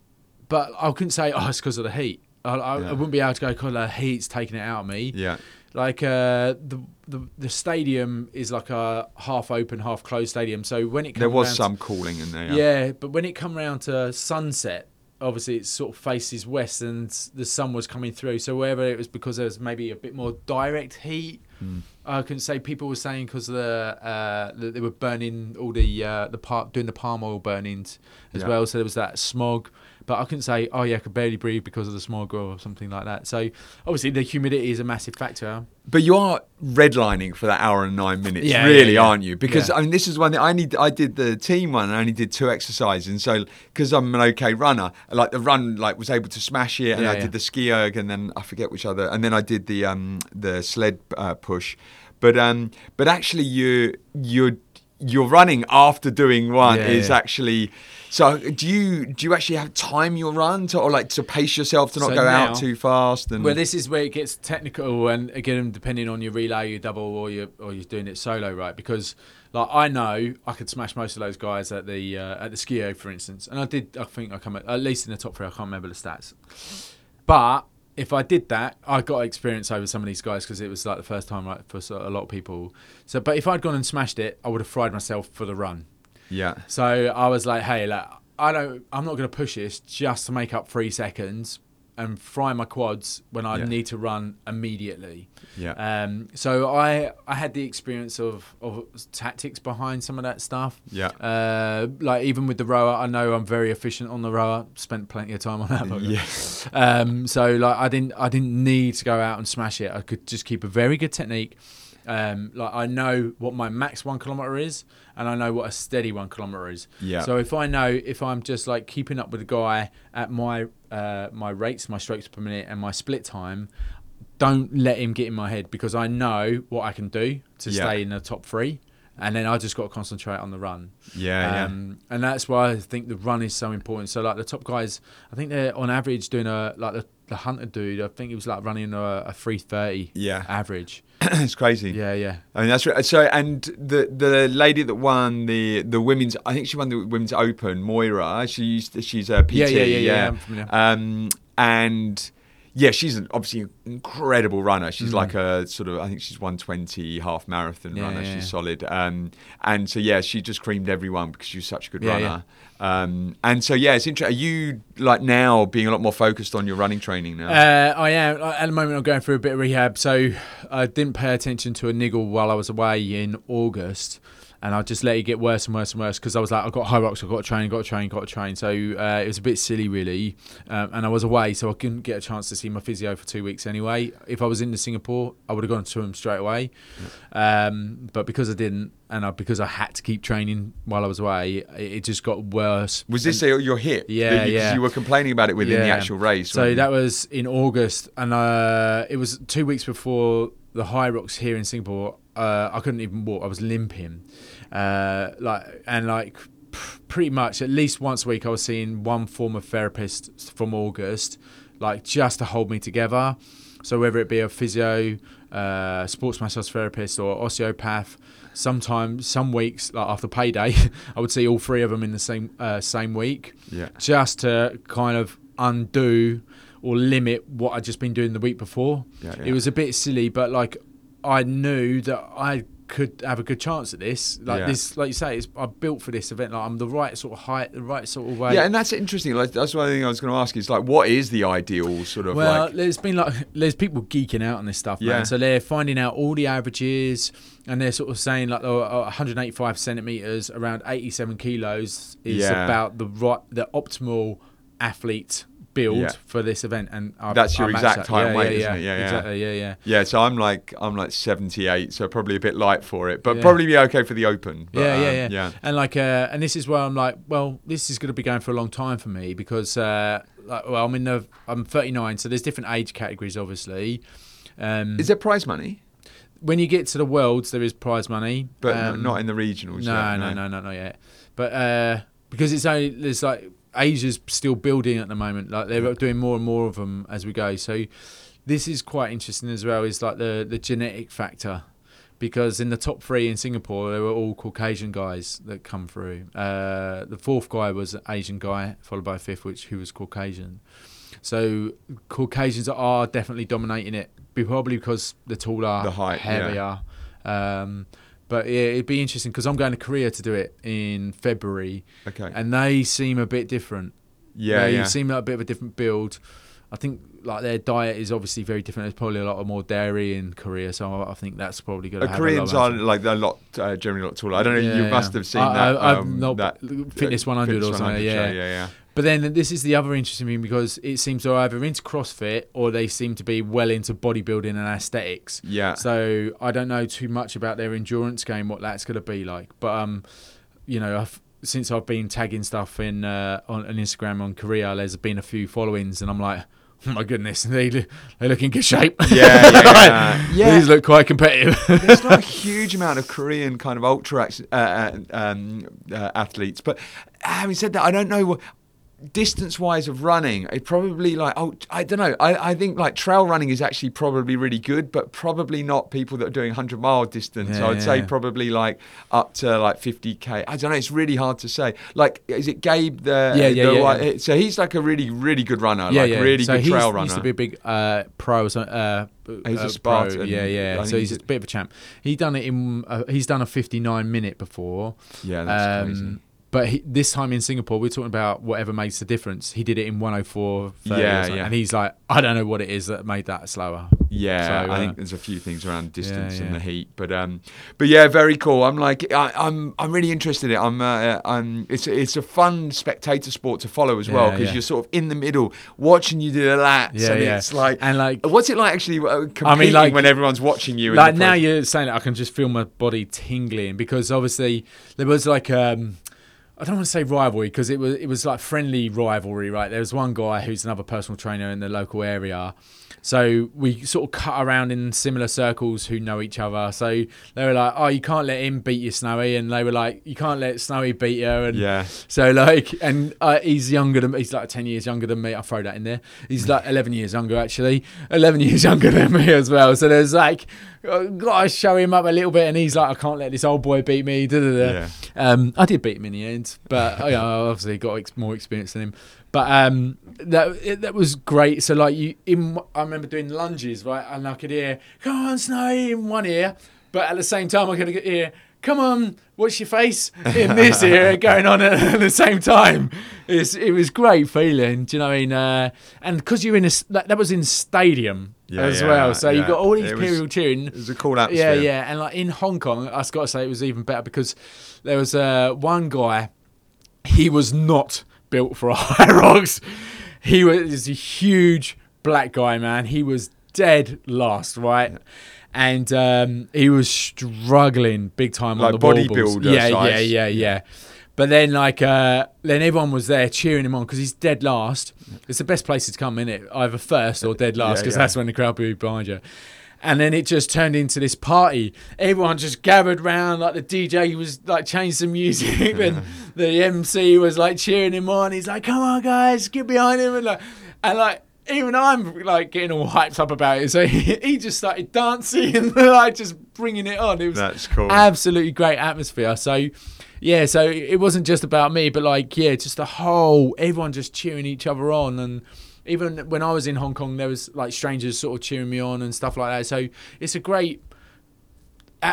but I couldn't say oh it's because of the heat. I, I. I wouldn't be able to go because the heat's taking it out of me. yeah, Like uh, the, the the stadium is like a half open, half closed stadium. So when it there was some cooling in there. Yeah, yeah, but when it come round to sunset, obviously it sort of faces west, and the sun was coming through. So whether it was because there was maybe a bit more direct heat, Hmm. I can say people were saying because the uh, they were burning all the uh, the part doing the palm oil burnings as Yeah. well. So there was that smog. But I couldn't say, oh yeah, I could barely breathe because of the smog or something like that. So obviously the humidity is a massive factor. But you are redlining for that hour and nine minutes, Yeah, really, yeah, yeah. aren't you? Because. I mean, this is one thing I need. I did the team one, and I only did two exercises, and so because I'm an okay runner, like the run, like was able to smash it, and I did the ski erg, and then I forget which other, and then I did the um the sled uh, push, but um but actually you you're you're running after doing one Yeah, is yeah. actually. So do you do you actually have time your run to or like to pace yourself to not So go now- out too fast and Well, this is where it gets technical, and again, depending on your relay, your double, or you or you're doing it solo, right? Because like I know I could smash most of those guys at the uh, at the ski erg, for instance, and I did. I think I come at, at least in the top three. I can't remember the stats, but if I did that, I got experience over some of these guys because it was like the first time, right, for a lot of people. So, but if I'd gone and smashed it, I would have fried myself for the run. yeah So I was like, hey, like, I don't, I'm not going to push this just to make up three seconds and fry my quads when I Yeah. need to run immediately. yeah Um, so I, I had the experience of, of tactics behind some of that stuff. yeah. Uh, like even with the rower, I know I'm very efficient on the rower. Spent plenty of time on that. but- Yeah. um, so like I didn't I didn't need to go out and smash it. I could just keep a very good technique. Um, like I know what my max one kilometer is, and I know what a steady one kilometer is. Yeah. So if I know if I'm just like keeping up with the guy at my uh, my rates, my strokes per minute, and my split time, don't let him get in my head because I know what I can do to Yeah. stay in the top three, and then I just got to concentrate on the run. Yeah, yeah. Um, and that's why I think the run is so important. So like the top guys, I think they're on average doing a like the, the hunter dude. I think he was like running a, a three thirty. Yeah. average. it's crazy. Yeah, yeah. I mean that's right. So and the the lady that won the the women's I think she won the women's open Moira she used to, she's a PT Yeah, yeah, yeah, yeah, familiar. um and yeah she's an obviously an incredible runner. She's Mm. like a sort of I think she's 120 half marathon Yeah, runner. yeah, she's yeah. solid. Um and so yeah she just creamed everyone because she's such a good runner. Um and so yeah it's interesting are you like now being a lot more focused on your running training now? Uh, I am. At the moment. I'm going through a bit of rehab, so I didn't pay attention to a niggle while I was away in August, and I just let it get worse and worse and worse because I was like, I've got Hyrox, I've got to train, I've got to train, I've got to train. So uh, it was a bit silly, really, um, and I was away, so I couldn't get a chance to see my physio for two weeks anyway. If I was in Singapore, I would have gone to him straight away, um, but because I didn't, and I, because I had to keep training while I was away, it, it just got worse. was this your hip? Yeah, you, yeah. you were complaining about it within the actual race So that was in August, and uh, it was two weeks before the Hyrox here in Singapore. Uh, I couldn't even walk; I was limping, uh, like and like pretty much at least once a week. I was seeing one form of therapist from August, like just to hold me together. So whether it be a physio, uh, sports massage therapist, or osteopath. Sometimes, some weeks, like after payday, I would see all three of them in the same uh, same week yeah just to kind of undo or limit what I'd just been doing the week before. Yeah, yeah. It was a bit silly, but like I knew that I could have a good chance at this. Like Yeah. this, like you say, it's, I built for this event. Like I'm the right sort of height, the right sort of weight. Yeah, and that's interesting. Like that's one thing I was going to ask. Is like, what is the ideal sort of Well, like? there's been like there's people geeking out on this stuff, Yeah. man. So they're finding out all the averages, and they're sort of saying like oh, uh, 185 centimeters, around 87 kilos is Yeah. about the right, the optimal athlete build Yeah. for this event. And I, That's your I exact and yeah, weight, yeah, isn't yeah. it? Yeah, yeah. exactly. Yeah, yeah. Yeah, so I'm like I'm like 78, so probably a bit light for it, but probably be okay for the open. But, yeah, yeah, um, yeah, yeah. And like, uh, and this is where I'm like, well, this is going to be going for a long time for me because, uh, like, well, I'm in the, I'm 39, so there's different age categories, obviously. Um, Is there prize money? when you get to the worlds, there is prize money, But um, not in the regionals. No, yet, no, no, no, not yet. But uh, because it's only there's like Asia's still building at the moment. Like they're doing more and more of them as we go. So this is quite interesting as well. Is like the the genetic factor. Because in the top three in Singapore, they were all Caucasian guys that come through. Uh, the fourth guy was an Asian guy, followed by a fifth, which who was Caucasian. So Caucasians are definitely dominating it, probably because they're taller, The height, yeah. heavier. Um, but yeah, it'd be interesting because I'm going to Korea to do it in February, Okay. and they seem a bit different. yeah, they yeah. seem like a bit of a different build. I think like their diet is obviously very different. There's probably a lot of more dairy in Korea, so I, think that's probably going Uh, to. Koreans are like they're a lot uh, generally a lot taller. I don't know. Yeah, you yeah. must have seen I- that. I- I've um, not- that Fitness 100 or something, 100 yeah. show, yeah, yeah. But then this is the other interesting thing because it seems they're either into CrossFit or they seem to be well into bodybuilding and aesthetics. Yeah. So I don't know too much about their endurance game, what that's going to be like. But um, you know, I've, since I've been tagging stuff in uh, on, on Instagram on Korea, there's been a few followings, and I'm like, oh my goodness, they they look in good shape. Yeah, yeah, yeah. Yeah. These look quite competitive. There's not a huge amount of Korean kind of ultra uh, uh, um, uh, athletes, but having said that, I don't know what distance wise of running it probably like oh i don't know I, I think like trail running is actually probably really good but probably not people that are doing 100 mile distance Yeah, i would say yeah. probably like up to like 50k i don't know it's really hard to say like is it gabe the Yeah, yeah, the yeah, yeah. so he's like a really really good runner like really so good he's, trail he runner used to be a big uh, pro. so, Uh, He's a uh, Spartan. Pro. Yeah, yeah. So he he's a bit of a champ. He done it in. Uh, he's done a 59 minute before. yeah that's crazy Um, but he, this time in Singapore, we're talking about whatever makes the difference. He did it in 104, Yeah, yeah. and he's like, I don't know what it is that made that slower. Yeah, So, I uh, think there's a few things around distance yeah. and the heat, but um, but yeah, very cool. I'm like, I, I'm I'm really interested in it. I'm uh, I'm it's it's a fun spectator sport to follow as well because you're sort of in the middle watching you do the lats, Yeah, and yeah. it's like, And like, what's it like actually uh, competing like- when everyone's watching you? like now you're saying it, I can just feel my body tingling because obviously there was like um I don't want to say rivalry because it was it was like friendly rivalry, right? There was one guy who's another personal trainer in the local area. So we sort of cut around in similar circles who know each other. So they were like, "Oh, you can't let him beat you, Snowy," and they were like, "You can't let Snowy beat you." And Yeah. so like, and uh, he's younger than he's like ten years younger than me. I'll throw that in there. He's like eleven years younger actually, eleven years younger than me as well. So there's like, uh, gotta show him up a little bit, and he's like, I can't let this old boy beat me. Da, da, da. Yeah. Um, I did beat him in the end, but I obviously got ex- more experience than him. But um, that it, that was great. So like you, in I remember doing lunges right, and I could hear, "Come on, Snowy," in one ear, but at the same time I could hear. Come on, what's your face in this ear going on at, the same time? It's, it was great feeling, do you know what I mean? Uh, and because you're in a, that, that was in stadium Yeah, as yeah, well, so you yeah. got all these was- people cheering. It was a cool Yeah, atmosphere. yeah, yeah, and like in Hong Kong, I've got to say it was even better because there was uh, one guy. He was not built for Hyrox. He was a huge black guy, man. He was dead last, right? And um, he was struggling big time Like on the bodybuilder Yeah, yeah, size. yeah, yeah. But then, like, uh, then everyone was there cheering him on because he's dead last. It's the best place to come in it, either first or dead last, because yeah. that's when the crowd will be behind you. And then it just turned into this party. Everyone just gathered round, like the DJ was like changed the music, and the MC was like cheering him on. He's like, "Come on, guys, get behind him!" And like, and like even I'm like getting all hyped up about it. So he, he just started dancing and like just bringing it on. It was That's cool. absolutely great atmosphere. So yeah, so it wasn't just about me, but like yeah, just the whole everyone just cheering each other on and. Even when I was in Hong Kong, there was like strangers sort of cheering me on and stuff like that. So it's a great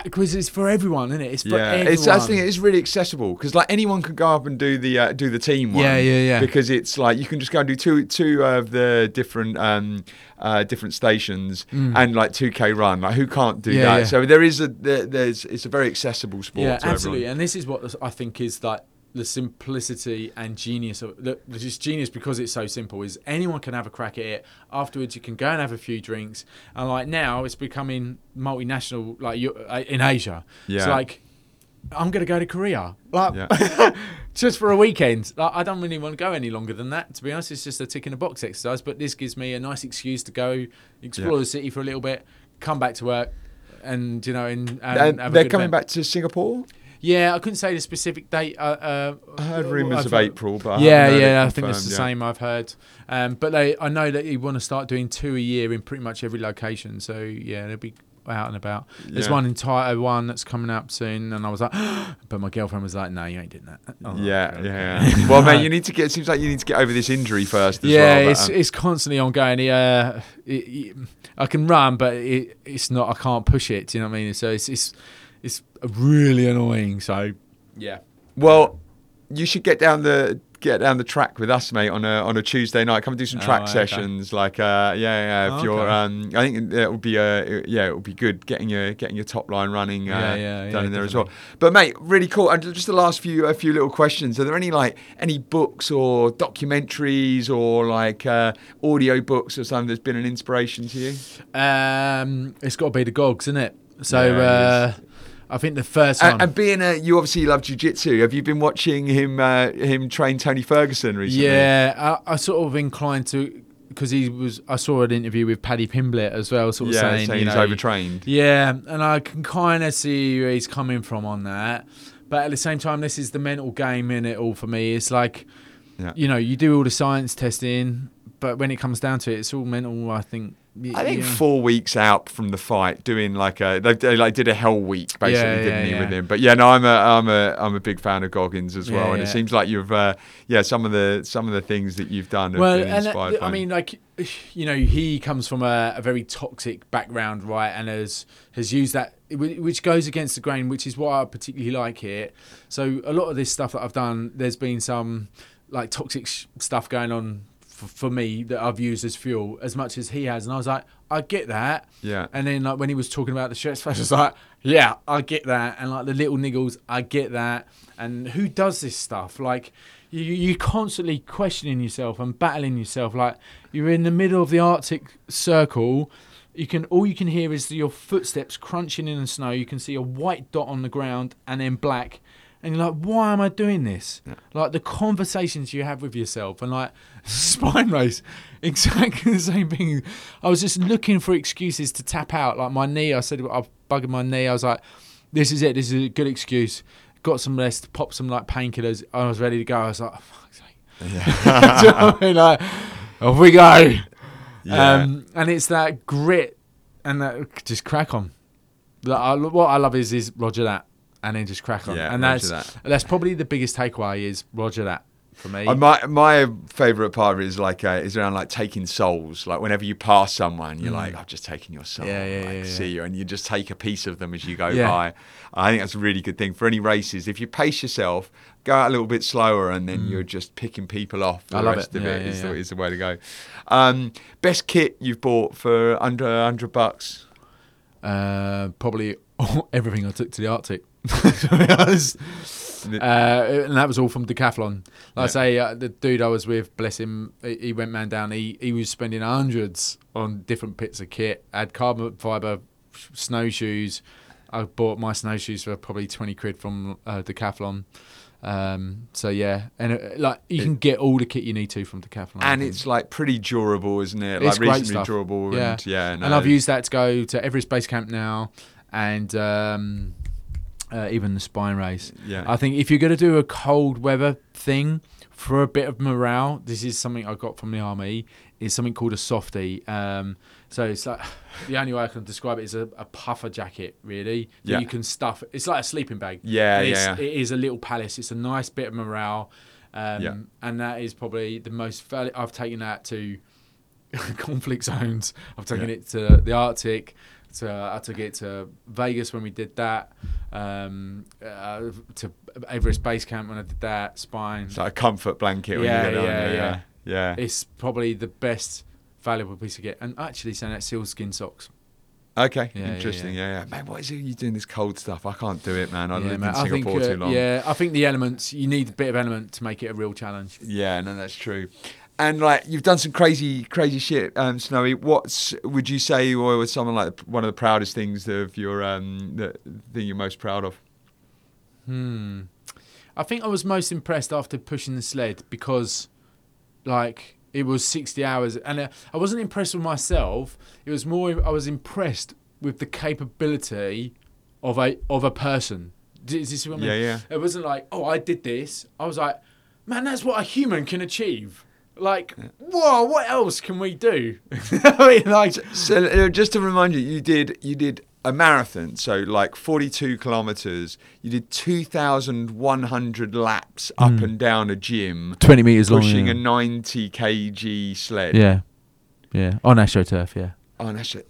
because it's for everyone, isn't it? It's for yeah, everyone. it's I think it's really accessible because like anyone can go up and do the uh, do the team one. Yeah, yeah, yeah. Because it's like you can just go and do two two of the different um uh different stations and like two k run. Like who can't do Mm. Yeah, that? yeah. So there is a there, there's it's a very accessible sport. yeah, absolutely. Everyone. And this is what I think is like the simplicity and genius of the, just genius because it's so simple is anyone can have a crack at it afterwards you can go and have a few drinks and like now it's becoming multinational like you- uh, in asia yeah. it's like i'm gonna go to korea like Yeah. just for a weekend like, i don't really want to go any longer than that to be honest it's just a tick in a box exercise but this gives me a nice excuse to go explore Yeah. the city for a little bit come back to work and you know and, and And they're coming event. back to Singapore. Yeah, I couldn't say the specific date. Uh, uh, I heard rumours of April, but I yeah, yeah, I think it's the confirmed, same. I've heard, um, but they, I know that you want to start doing two a year in pretty much every location. So yeah, they'll be out and about. There's Yeah. one in one that's coming up soon, and I was like, but my girlfriend was like, no, you ain't doing that. Yeah, yeah. yeah. well, mate, you need to get. It seems like you need to get over this injury first. As yeah, well, but, it's um, it's constantly ongoing. Yeah, it, it, I can run, but it, it's not. I can't push it. Do you know what I mean? So it's it's it's really annoying. So yeah. Well, you should get down the get down the track with us, mate, on a on a Tuesday night. Come and do some Oh, track okay. sessions. Like, uh, yeah, yeah. If Oh, you're, okay. um, I think it would be, uh, yeah, it would be good getting your getting your top line running, uh, Yeah, yeah, down yeah, in there as well. But mate, really cool. And just the last few a few little questions. Are there any like any books or documentaries or like uh, audio books or something that's been an inspiration to you? Um, it's got to be the Gogs, isn't it? So Yeah, uh, I think the first one. And, and being a, you obviously love jiu-jitsu. Have you been watching him uh, him train Tony Ferguson recently? Yeah, I, I sort of inclined to because he was. I saw an interview with Paddy Pimblett as well, sort of yeah, saying, saying you he's know, overtrained. Yeah, and I can kind of see where he's coming from on that, but at the same time, this is the mental game in it all for me. It's like, Yeah. you know, you do all the science testing, but when it comes down to it, it's all mental. I think. Y- I think yeah. four weeks out from the fight, doing like a they, they like did a hell week basically, Yeah, didn't he, yeah. with him? But yeah, no, I'm a I'm a I'm a big fan of Goggins as well, Yeah, and it seems like you've uh, yeah some of the some of the things that you've done have well, been and uh, I mean, like, you know, he comes from a, a very toxic background, right, and has has used that, which goes against the grain, which is what I particularly like here. So a lot of this stuff that I've done, there's been some like toxic sh- stuff going on for, for me that I've used as fuel as much as he has, and I was like, I get that. Yeah. And then like when he was talking about the stress flash, I was like, yeah, I get that. And like the little niggles, I get that. And who does this stuff? Like you, you're constantly questioning yourself and battling yourself. Like you're in the middle of the Arctic Circle. You can all you can hear is your footsteps crunching in the snow. You can see a white dot on the ground and then black. And you're like, why am I doing this? Like the conversations you have with yourself and like spine race, exactly the same thing. I was just looking for excuses to tap out. Like my knee, I said I've bugging my knee. I was like, this is it. This is a good excuse. Got some rest, popped some like painkillers. I was ready to go. I was like, oh, fuck's sake. Do you know I mean? Like, off we go. Yeah. Um, and it's that grit and that just crack on. Like, I, what I love is is Roger that, and then just crack on. Yeah, and that's that. that's probably the biggest takeaway is Roger that for me. Uh, my my favorite part of it is like uh, is around like taking souls. Like whenever you pass someone, you're like, I've just taken your soul. Mm. Yeah, yeah, like, yeah. See you, and you just take a piece of them as you go by. I think that's a really good thing for any races. If you pace yourself, go out a little bit slower, and then you're just picking people off. Mm. I The rest it. of Yeah, it yeah, is the, is the way to go. Um, best kit you've bought for under hundred bucks. Uh, probably everything I took to the Arctic. to be honest. Uh, and that was all from Decathlon. Like I say, uh, the dude I was with, bless him, he, he went man down. He he was spending hundreds on different bits of kit. had carbon fiber snowshoes. I bought my snowshoes for probably twenty quid from uh, Decathlon. Um, so yeah, and uh, like you can get all the kit you need to from Decathlon. And it's like pretty durable, isn't it? It's like great reasonably durable. Yeah. And yeah, and. I've used that to go to Everest Base Camp now, and um, uh, even the spine race. Yeah. I think if you're going to do a cold weather thing for a bit of morale, this is something I got from the army. Is something called a softie. Um, so it's like the only way I can describe it is a, a puffer jacket, really. Yeah. you can stuff. It's like a sleeping bag. Yeah, it's- yeah, yeah. It is a little palace. It's a nice bit of morale. Um, Yeah. And that is probably the most. Val- I've taken that to conflict zones. I've taken Yeah. it to the Arctic. To, I took it to Vegas when we did that. Um, uh, to Everest Base Camp when I did that. Spine. It's like a comfort blanket when Yeah, get yeah, there. yeah. Yeah. yeah. It's probably the best valuable piece of kit. And actually, saying that sealskin socks. Okay, Yeah, yeah, interesting. yeah. Yeah, yeah. Man, what is it you doing this cold stuff? I can't do it, man. I Yeah, lived man, in I think, Singapore uh, too long. Yeah, I think the elements. You need a bit of element to make it a real challenge. Yeah, no, that's true. And like you've done some crazy, crazy shit, um, Snowy. What would you say or was something like one of the proudest things of your um, the thing you're most proud of? Hmm. I think I was most impressed after pushing the sled because, like, it was 60 hours. And uh, I wasn't impressed with myself. It was more, I was impressed with the capability of a of a person. Does this what I mean? Yeah, yeah. It wasn't like, oh, I did this. I was like, man, that's what a human can achieve. Like, whoa, what else can we do? I mean, like, So uh, just to remind you, you did you did a marathon, so like 42 kilometers. You did 2,100 laps up and down a gym, 20 meters long pushing a 90 kg sled. Yeah. Yeah. On AstroTurf, yeah. on it.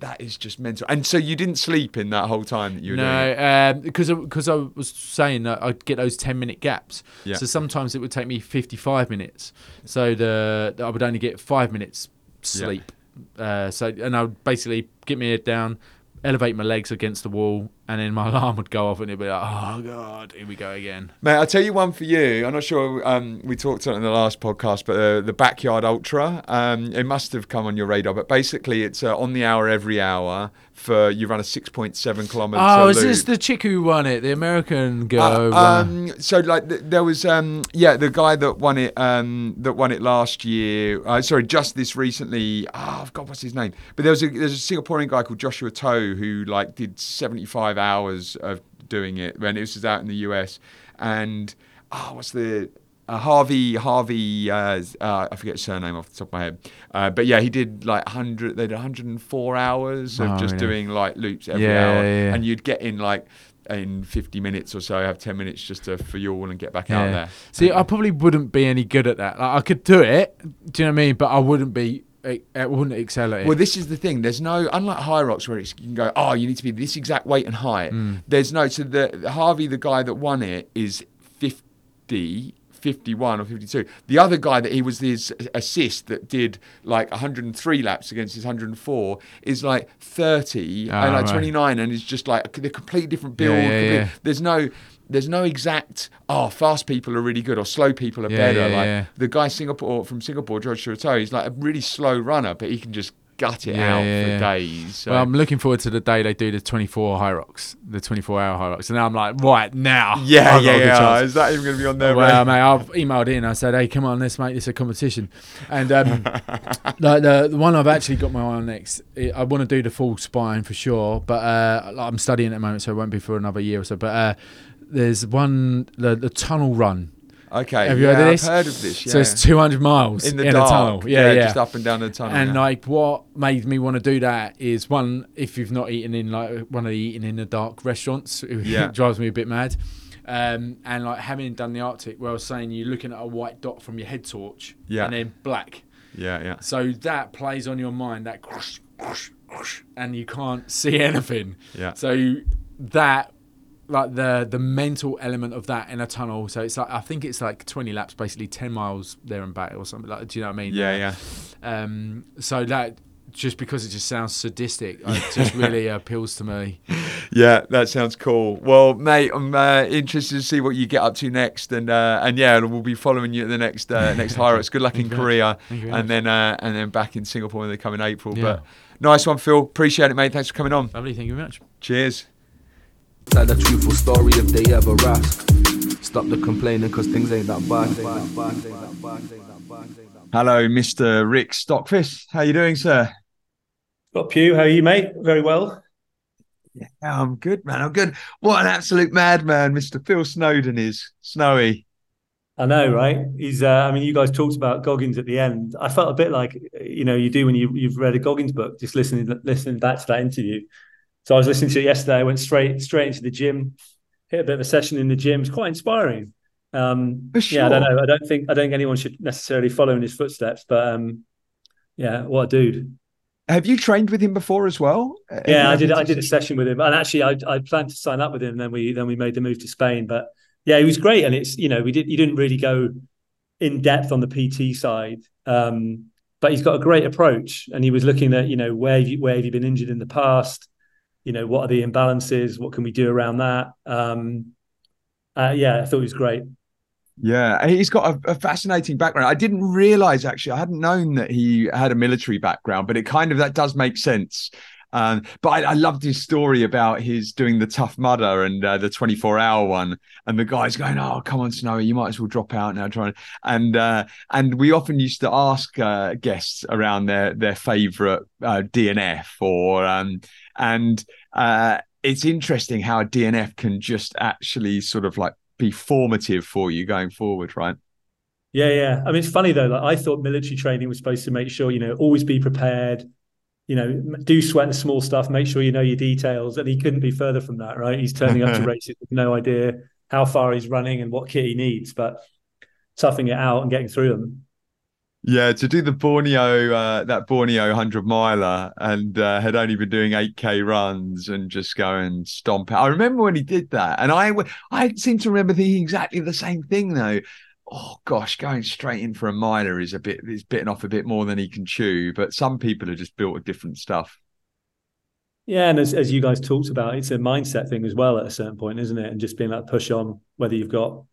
That is just mental. And so you didn't sleep in that whole time that you were? No, because because I was saying that I'd get those ten minute gaps. Yeah. So sometimes it would take me fifty five minutes. So the I would only get five minutes sleep. Uh, so and I would basically get my head down, elevate my legs against the wall, and then my alarm would go off, and it'd be like, oh god, here we go again. Mate, I'll tell you one for you. I'm not sure um, we talked about it in the last podcast, but uh, the Backyard Ultra, um, it must have come on your radar. But basically, it's uh, on the hour every hour for you run a 6.7 kilometre Oh, is loop. this the chick who won it? The American Uh, girl. um, so like th- there was um yeah the guy that won it um that won it last year uh, sorry just this recently oh God what's his name but there was a there's a Singaporean guy called Joshua Toe who like did 75 hours of doing it when it was out in the US and oh what's the uh, Harvey Harvey uh, uh, I forget his surname off the top of my head uh, but yeah he did like 100 they did 104 hours of Oh, just really? doing like loops every Yeah, hour yeah, yeah. and you'd get in like in 50 minutes or so I have 10 minutes just to fuel and get back out Yeah. there See, I probably wouldn't be any good at that. Like, I could do it. Do you know what I mean? But I wouldn't be. I I wouldn't excel at it. well this is the thing there's no unlike Hyrox where it's, you can go oh you need to be this exact weight and height Mm. there's no so the harvey the guy that won it is 50 51 or 52 the other guy that he was his assist that did like 103 laps against his 104 is like 30 Ah, and like right. 29 and it's just like they're completely different build Yeah, yeah, complete- yeah. there's no there's no exact oh fast people are really good or slow people are Yeah, better yeah, like yeah. the guy Singapore from Singapore George Chirato he's like a really slow runner but he can just gut it out for days so. well, I'm looking forward to the day they do the 24 Hyrox, the 24 hour Hyrox. And now I'm like, right now. yeah I've yeah yeah is that even going to be on there well, mate? I've emailed in. I said, "Hey, come on, let's make this a competition." And um, the, the the one I've actually got my eye on next, I I want to do the full spine for sure, but uh, I'm studying at the moment, so it won't be for another year or so. But uh, there's one, the the tunnel run. okay Have you yeah, heard of this? I've heard of this yeah. So it's 200 miles in the in dark a tunnel. Yeah, yeah. just up and down the tunnel And yeah. like, what made me want to do that is one, if you've not eaten in like one of the eating in the dark restaurants, it Yeah. drives me a bit mad. Um, and like having done the Arctic, where I was saying you're looking at a white dot from your head torch, Yeah. and then black. yeah yeah So that plays on your mind, that and you can't see anything. Yeah. So that, like the the mental element of that in a tunnel. So it's like I think it's like 20 laps, basically 10 miles there and back or something like. Do you know what I mean? yeah yeah Um, so that just because it just sounds sadistic, it just really appeals to me. Yeah, that sounds cool. Well, mate, I'm uh, interested to see what you get up to next, and uh, and yeah, we'll be following you at the next uh, next Hyrox. Good luck in Korea, much. Thank you very and then uh, and then back in Singapore when they come in April. Yeah. But nice one, Phil. Appreciate it, mate. Thanks for coming on. Lovely, thank you very much. Cheers. Tell the truthful story if they ever ask. Stop the complaining cause things ain't that bad. Hello, Mr. Rick Stockfish. How you doing, sir? Scott Puigh, how are you, mate? Very well. Yeah, I'm good, man. I'm good. What an absolute madman, Mr. Phil Snowden is. Snowy. I know, right? He's. Uh, I mean, you guys talked about Goggins at the end. I felt a bit like you know you do when you you've read a Goggins book, just listening listening back to that interview. So I was listening to it yesterday. I went straight straight into the gym, hit a bit of a session in the gym. It's quite inspiring. Um, For Yeah, I don't know. I don't think I don't think anyone should necessarily follow in his footsteps, but um, yeah, what a dude. Have you trained with him before as well? Yeah, I did. I did a session with him, and actually, I I planned to sign up with him. And then we then we made the move to Spain. But yeah, he was great, and it's you know we did he didn't really go in depth on the PT side, um, but he's got a great approach, and he was looking at you know where have you, where have you been injured in the past, you know what are the imbalances, what can we do around that. Um, uh, yeah, I thought he was great. Yeah, he's got a, a fascinating background. I didn't realize actually, I hadn't known that he had a military background, but it kind of that does make sense. Um, but I, I loved his story about his doing the tough mudder and uh, the 24 hour one, and the guys going, "Oh, come on, Snowy, you might as well drop out now." Trying and uh, and we often used to ask uh, guests around their their favorite uh, DNF or um, and uh, it's interesting how a DNF can just actually sort of like be formative for you going forward, right? Yeah, yeah. I mean, it's funny though. Like I thought military training was supposed to make sure you know always be prepared. You know, do sweat the small stuff. Make sure you know your details. And he couldn't be further from that, right? He's turning up to races with no idea how far he's running and what kit he needs, but toughing it out and getting through them. Yeah, to do the Borneo, uh, that Borneo 100 miler and uh, had only been doing 8K runs and just go and stomp out. I remember when he did that. And I, I seem to remember thinking exactly the same thing, though. Oh gosh, going straight in for a miler is a bit, is bitten off a bit more than he can chew. But some people are just built with different stuff. Yeah, and as, as you guys talked about, it's a mindset thing as well at a certain point, isn't it? And just being like push on, whether you've got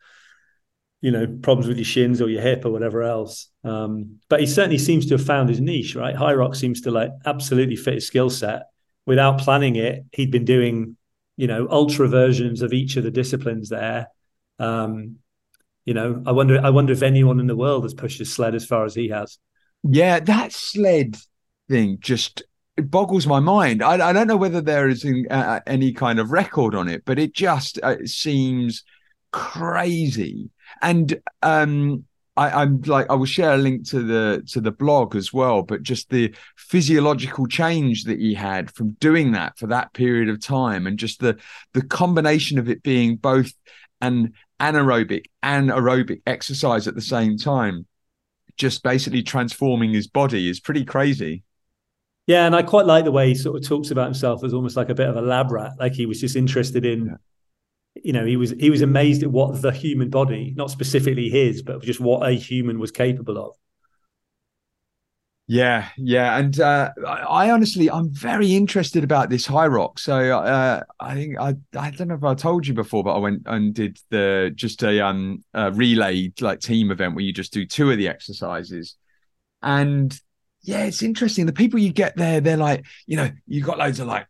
you know problems with your shins or your hip or whatever else. Um, but he certainly seems to have found his niche, right? Hyrox seems to like absolutely fit his skill set. Without planning it, he'd been doing you know ultra versions of each of the disciplines there. Um, you know, I wonder. I wonder if anyone in the world has pushed his sled as far as he has. Yeah, that sled thing just it boggles my mind. I, I don't know whether there is uh, any kind of record on it, but it just uh, seems crazy. And um, I, am like, I will share a link to the to the blog as well. But just the physiological change that he had from doing that for that period of time, and just the the combination of it being both an anaerobic and aerobic exercise at the same time, just basically transforming his body is pretty crazy. Yeah, and I quite like the way he sort of talks about himself as almost like a bit of a lab rat, like he was just interested in yeah you know he was he was amazed at what the human body not specifically his but just what a human was capable of. Yeah yeah and uh, I, honestly i'm very interested about this Hyrox. So uh, i think i i don't know if i told you before but i went and did the just a um a relay like team event where you just do two of the exercises. And yeah it's interesting. The people you get there they're like you know you've got loads of like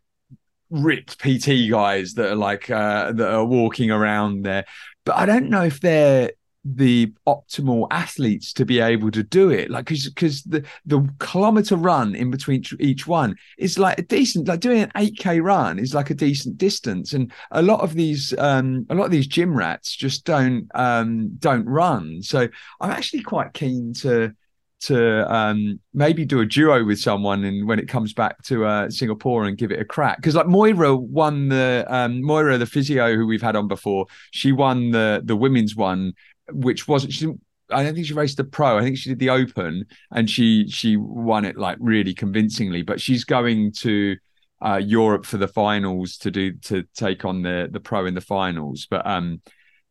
ripped PT guys that are like uh, that are walking around there, but I don't know if they're the optimal athletes to be able to do it. Like because because the the kilometer run in between each one is like a decent like doing an 8k run is like a decent distance. And a lot of these um a lot of these gym rats just don't um don't run. So i'm actually quite keen to to um, maybe do a duo with someone and when it comes back to uh, Singapore and give it a crack. Because like Moira won the um, Moira the physio who we've had on before she won the the women's one which wasn't she I don't think she raced the pro. I think she did the open and she she won it like really convincingly. But she's going to uh, Europe for the finals to do to take on the the pro in the finals. But um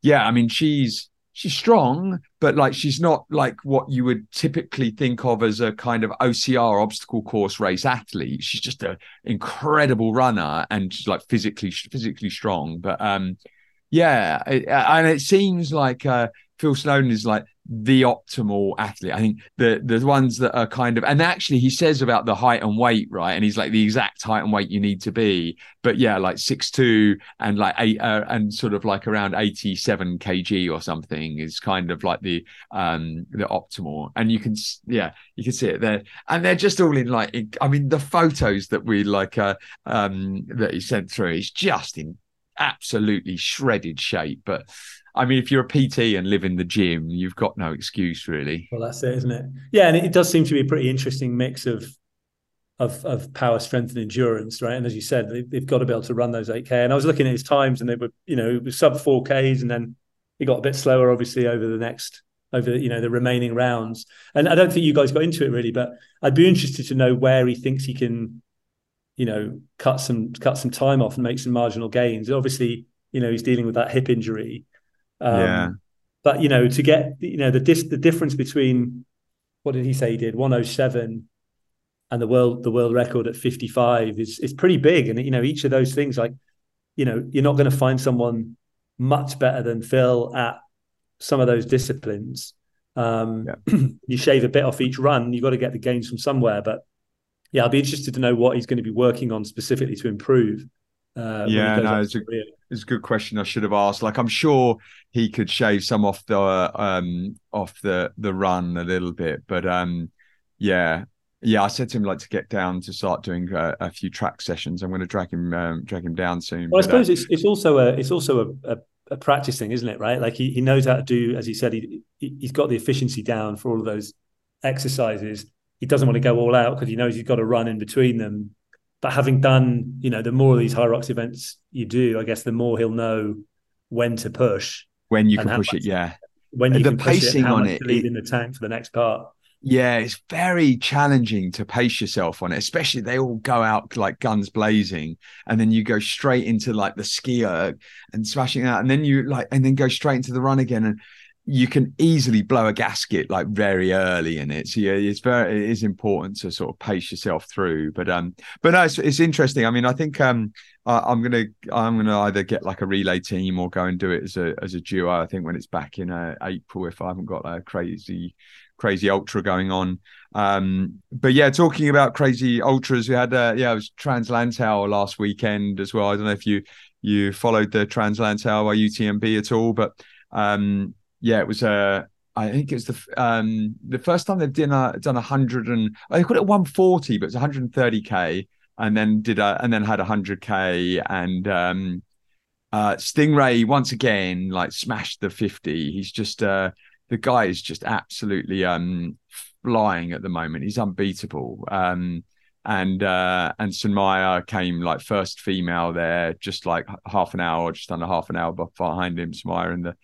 yeah I mean she's she's strong, but like she's not like what you would typically think of as a kind of OCR obstacle course race athlete. She's just an incredible runner and she's like physically physically strong. But um, yeah, it, and it seems like uh, Phil Snowden is like the optimal athlete. I think the the ones that are kind of and actually he says about the height and weight, right? And he's like the exact height and weight you need to be. But yeah, like six two and like eight uh, and sort of like around eighty seven kg or something is kind of like the um the optimal. And you can yeah you can see it there, and they're just all in like I mean the photos that we like uh um that he sent through is just in absolutely shredded shape, but I mean, if you're a PT and live in the gym, you've got no excuse really. Well, that's it, isn't it? Yeah, and it does seem to be a pretty interesting mix of of of power, strength, and endurance, right? And as you said, they, have got to be able to run those 8k. And I was looking at his times, and they were, you know, sub 4ks, and then it got a bit slower, obviously, over the next over you know the remaining rounds. And I don't think you guys got into it really, but I'd be interested to know where he thinks he can, you know, cut some cut some time off and make some marginal gains. Obviously, you know, he's dealing with that hip injury. Um, yeah. But you know, to get you know the dis- the difference between what did he say he did 107 and the world the world record at 55 is is pretty big, and you know each of those things like you know you're not going to find someone much better than Phil at some of those disciplines. Um, yeah. you shave a bit off each run, you've got to get the gains from somewhere. But yeah, I'll be interested to know what he's going to be working on specifically to improve. Uh, yeah, no, it's a, it's a good question. I should have asked. Like, I'm sure he could shave some off the um off the the run a little bit, but um, yeah, yeah. I said to him like to get down to start doing a, a few track sessions. I'm going to drag him um, drag him down soon. Well, I suppose uh, it's it's also a it's also a, a, a practice thing, isn't it? Right? Like he, he knows how to do, as he said, he he's got the efficiency down for all of those exercises. He doesn't want to go all out because he knows he's got to run in between them but having done, you know, the more of these Hyrox events you do, I guess the more he'll know when to push. When you can push it, yeah. When you the can pacing push it, on it, leave in the tank for the next part. Yeah, it's very challenging to pace yourself on it, especially they all go out like guns blazing, and then you go straight into like the ski erg and smashing out, and then you like, and then go straight into the run again, and you can easily blow a gasket like very early in it. So yeah, it's very it is important to sort of pace yourself through. But um, but no, it's, it's interesting. I mean, I think um, I, am gonna I'm gonna either get like a relay team or go and do it as a as a duo. I think when it's back in uh, April, if I haven't got a crazy crazy ultra going on. Um, but yeah, talking about crazy ultras, we had uh, yeah, it was Trans-Lantau last weekend as well. I don't know if you you followed the Trans-Lantau by UTMB at all, but um, yeah, it was uh, I think it's the um, the first time they've done a, done a hundred and they call it 140, but it's 130k, and then did a and then had 100k and um, uh, Stingray once again like smashed the 50. He's just uh, the guy is just absolutely um, flying at the moment. He's unbeatable. Um, and uh, and Sunmaya came like first female there, just like half an hour, just under half an hour behind him. Sunmaya and the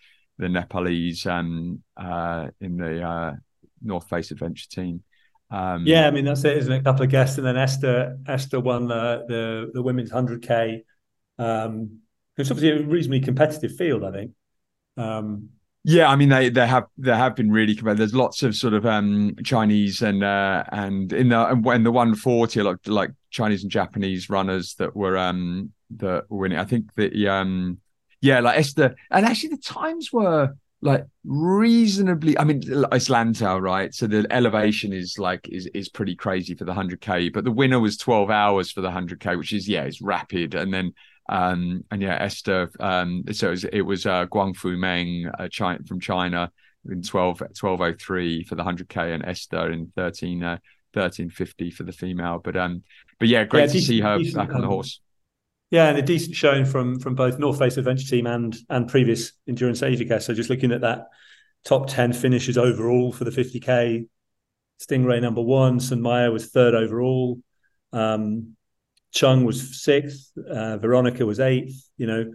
the Nepalese um, uh, in the uh, North Face Adventure team. Um, yeah, I mean that's it, isn't it? A couple of guests, and then Esther Esther won the the, the women's hundred k. Um, it's obviously a reasonably competitive field, I think. Um, yeah, I mean they they have they have been really competitive. There's lots of sort of um, Chinese and uh, and in the when the 140 like like Chinese and Japanese runners that were um that were winning. I think the um yeah like Esther and actually the times were like reasonably i mean it's lantau right so the elevation is like is is pretty crazy for the 100k but the winner was 12 hours for the 100k which is yeah it's rapid and then um, and yeah, Esther. Um, so it was, it was uh, Guangfu Meng uh, China, from China in 12, 1203 for the 100k, and Esther in 13, uh, 1350 for the female. But um, but yeah, great yeah, to see her back on the um, horse. Yeah, and a decent showing from from both North Face Adventure Team and and previous Endurance Asia. So just looking at that top 10 finishes overall for the 50k. Stingray number one, Sunmaya was third overall. Um, Chung was sixth, uh, Veronica was eighth. You know,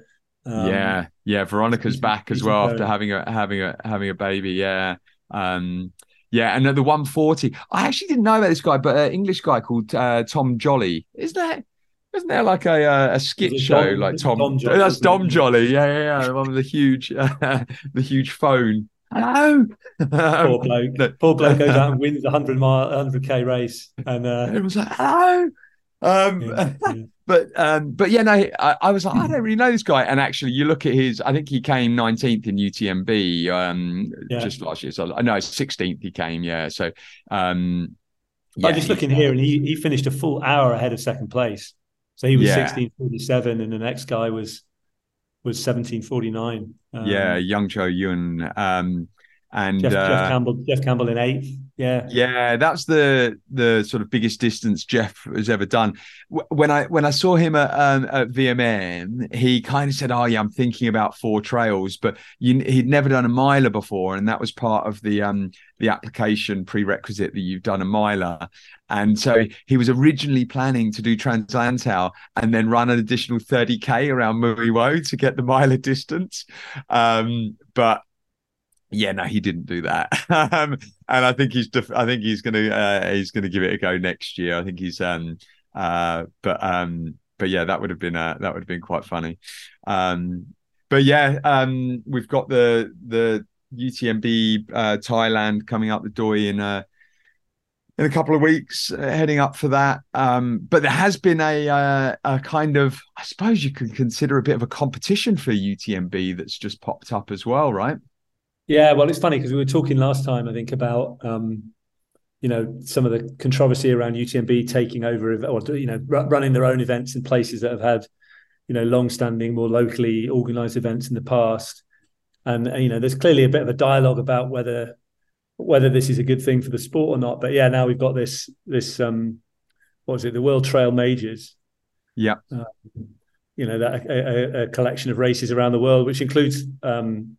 um, yeah, yeah. Veronica's back as well after having a having a having a baby. Yeah, um, yeah. And at the 140, I actually didn't know about this guy, but an English guy called uh, Tom Jolly. Isn't that? Isn't there like a uh, a skit show Dom, like Tom? Dom Jolly, that's Dom Jolly. Yeah, yeah, yeah. One with the huge uh, the huge phone. Hello. Poor bloke. Poor bloke goes out and wins a hundred mile, hundred k race, and uh, it was like, "Hello." Um, yeah, yeah. but um, but yeah, no, I, I, was like, I don't really know this guy. And actually, you look at his, I think he came 19th in UTMB um, yeah. just last year. So I know 16th he came, yeah. So um, yeah, I'm just looking here, and he he finished a full hour ahead of second place. So he was 1647, and the next guy was was 1749. Um, yeah, Young Cho Yun. Um, and Jeff, uh, Jeff, Campbell, Jeff Campbell in eighth. Yeah, yeah, that's the the sort of biggest distance Jeff has ever done. When I when I saw him at, um, at VMM, he kind of said, "Oh yeah, I'm thinking about four trails," but you, he'd never done a miler before, and that was part of the um the application prerequisite that you've done a miler. And so he was originally planning to do Trans-Lantau and then run an additional 30k around Mui Wo to get the miler distance. Um, but yeah, no, he didn't do that. um, and I think he's, def- I think he's gonna, uh, he's gonna give it a go next year. I think he's, um, uh, but, um, but yeah, that would have been, uh, that would have been quite funny. Um, but yeah, um, we've got the the UTMB uh, Thailand coming up the Doi in uh in a couple of weeks, uh, heading up for that. Um, but there has been a, uh, a kind of, I suppose you could consider a bit of a competition for UTMB that's just popped up as well, right? Yeah, well, it's funny because we were talking last time, I think, about um, you know some of the controversy around UTMB taking over or you know running their own events in places that have had you know long-standing, more locally organised events in the past, and you know there's clearly a bit of a dialogue about whether whether this is a good thing for the sport or not. But yeah, now we've got this this um, what was it, the World Trail Majors? Yeah. Uh, you know that a, a, a, collection of races around the world, which includes um,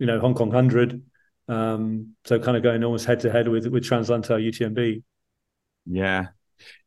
you know Hong Kong Hundred. Um, so kind of going almost head to head with with Trans-Lantau UTMB. Yeah,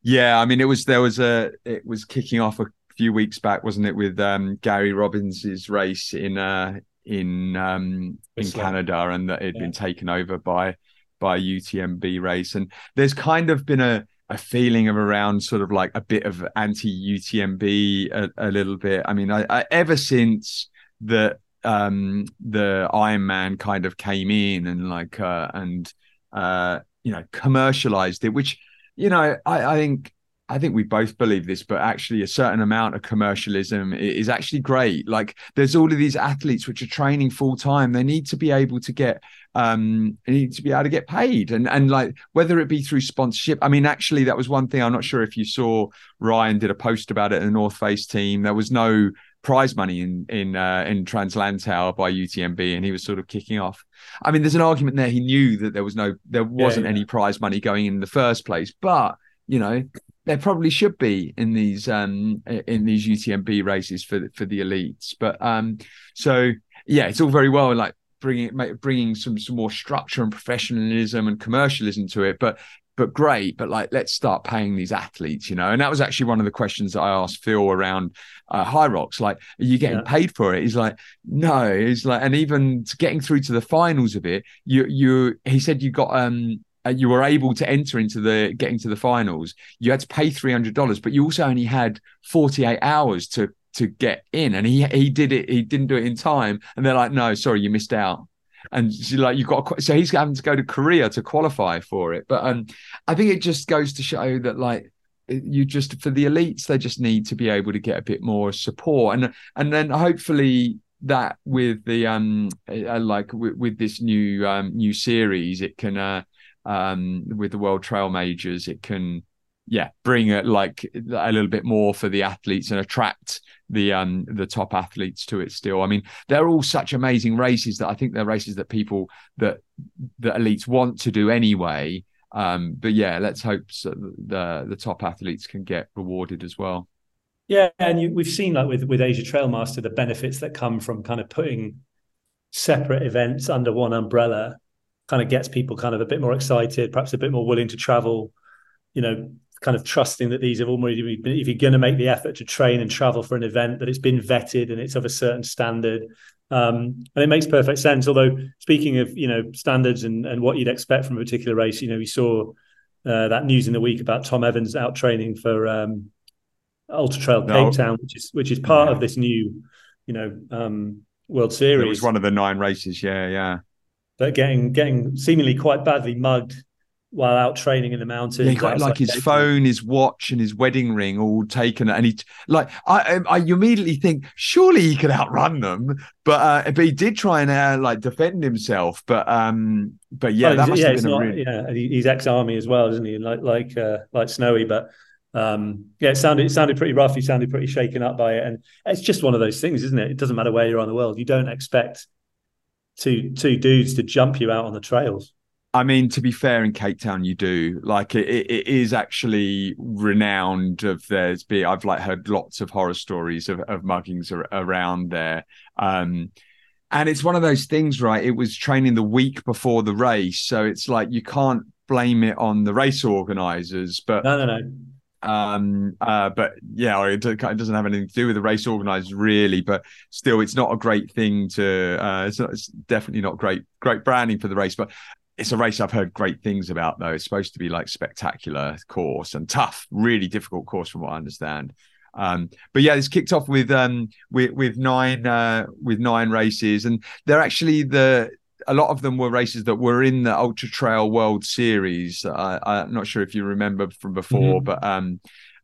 yeah. I mean, it was there was a it was kicking off a few weeks back, wasn't it, with um, Gary Robbins's race in uh, in um, in Canada, and that it had yeah. been taken over by by UTMB race, and there's kind of been a a feeling of around sort of like a bit of anti UTMB a, a, little bit. I mean, I, I ever since the um the Ironman kind of came in and like uh and uh you know commercialized it, which you know I, I think I think we both believe this, but actually, a certain amount of commercialism is actually great. Like, there's all of these athletes which are training full time. They need to be able to get, um, they need to be able to get paid, and and like whether it be through sponsorship. I mean, actually, that was one thing. I'm not sure if you saw Ryan did a post about it in the North Face team. There was no prize money in in uh, in Trans-Lantau by UTMB, and he was sort of kicking off. I mean, there's an argument there. He knew that there was no, there wasn't yeah, yeah. any prize money going in, in the first place, but you know there probably should be in these um in these UTMB races for for the elites. But um so yeah, it's all very well like bringing bringing some some more structure and professionalism and commercialism to it, but but great, but like let's start paying these athletes, you know. And that was actually one of the questions that I asked Phil around uh, Rocks. Like, are you getting yeah. paid for it? He's like, no. He's like, and even getting through to the finals of it, you you he said you got um uh, you were able to enter into the getting to the finals, you had to pay three hundred dollars, but you also only had forty eight hours to to get in, and he he did it. He didn't do it in time, and they're like, "No, sorry, you missed out." And like you've got, so he's having to go to Korea to qualify for it. But um, I think it just goes to show that like you just for the elites, they just need to be able to get a bit more support, and and then hopefully that with the um uh, like with, with, this new um new series, it can uh um, with the World Trail Majors, it can yeah bring it like a little bit more for the athletes and attract the um the top athletes to it still. I mean they're all such amazing races that i think they're races that people that the elites want to do anyway. Um but yeah let's hope so the the top athletes can get rewarded as well. Yeah and you, we've seen like with with asia trail master the benefits that come from kind of putting separate events under one umbrella kind of gets people kind of a bit more excited, perhaps a bit more willing to travel, you know, kind of trusting that these have already been, if you're going to make the effort to train and travel for an event, that it's been vetted and it's of a certain standard. Um, and it makes perfect sense. Although speaking of, you know, standards and, and what you'd expect from a particular race, you know, we saw uh, that news in the week about Tom Evans out training for um, Ultra Trail Cape no. Town, which is which is part yeah. of this new, you know, um, World Series. It was one of the nine races. Yeah, yeah but getting getting seemingly quite badly mugged while out training in the mountains. Yeah, he got like his phone, his watch, and his wedding ring all taken, and he like I, I you immediately think surely he could outrun them, but uh, but he did try and uh, like defend himself, but um, but yeah, that must yeah, have been not, really... yeah, he's ex-army as well, isn't he? Like like uh, like Snowy, but um, yeah, it sounded it sounded pretty rough. He sounded pretty shaken up by it, and it's just one of those things, isn't it? It doesn't matter where you're on the world, you don't expect two two dudes to jump you out on the trails. I mean, to be fair, in Cape Town, you do like it. It is actually renowned. Of there's be I've like heard lots of horror stories of, of muggings around there. Um, and it's one of those things, right? It was training the week before the race, so it's like you can't blame it on the race organizers. But no, no, no. Um, uh, but yeah, it, doesn't have anything to do with the race organisers really. But still, it's not a great thing to. Uh, it's, not, it's definitely not great great branding for the race. But it's a race I've heard great things about though. It's supposed to be like spectacular course and tough, really difficult course from what I understand. Um, but yeah, it's kicked off with um with with nine uh with nine races, and they're actually the a lot of them were races that were in the Ultra Trail World Series. Uh, I'm not sure if you remember from before, mm-hmm. but um,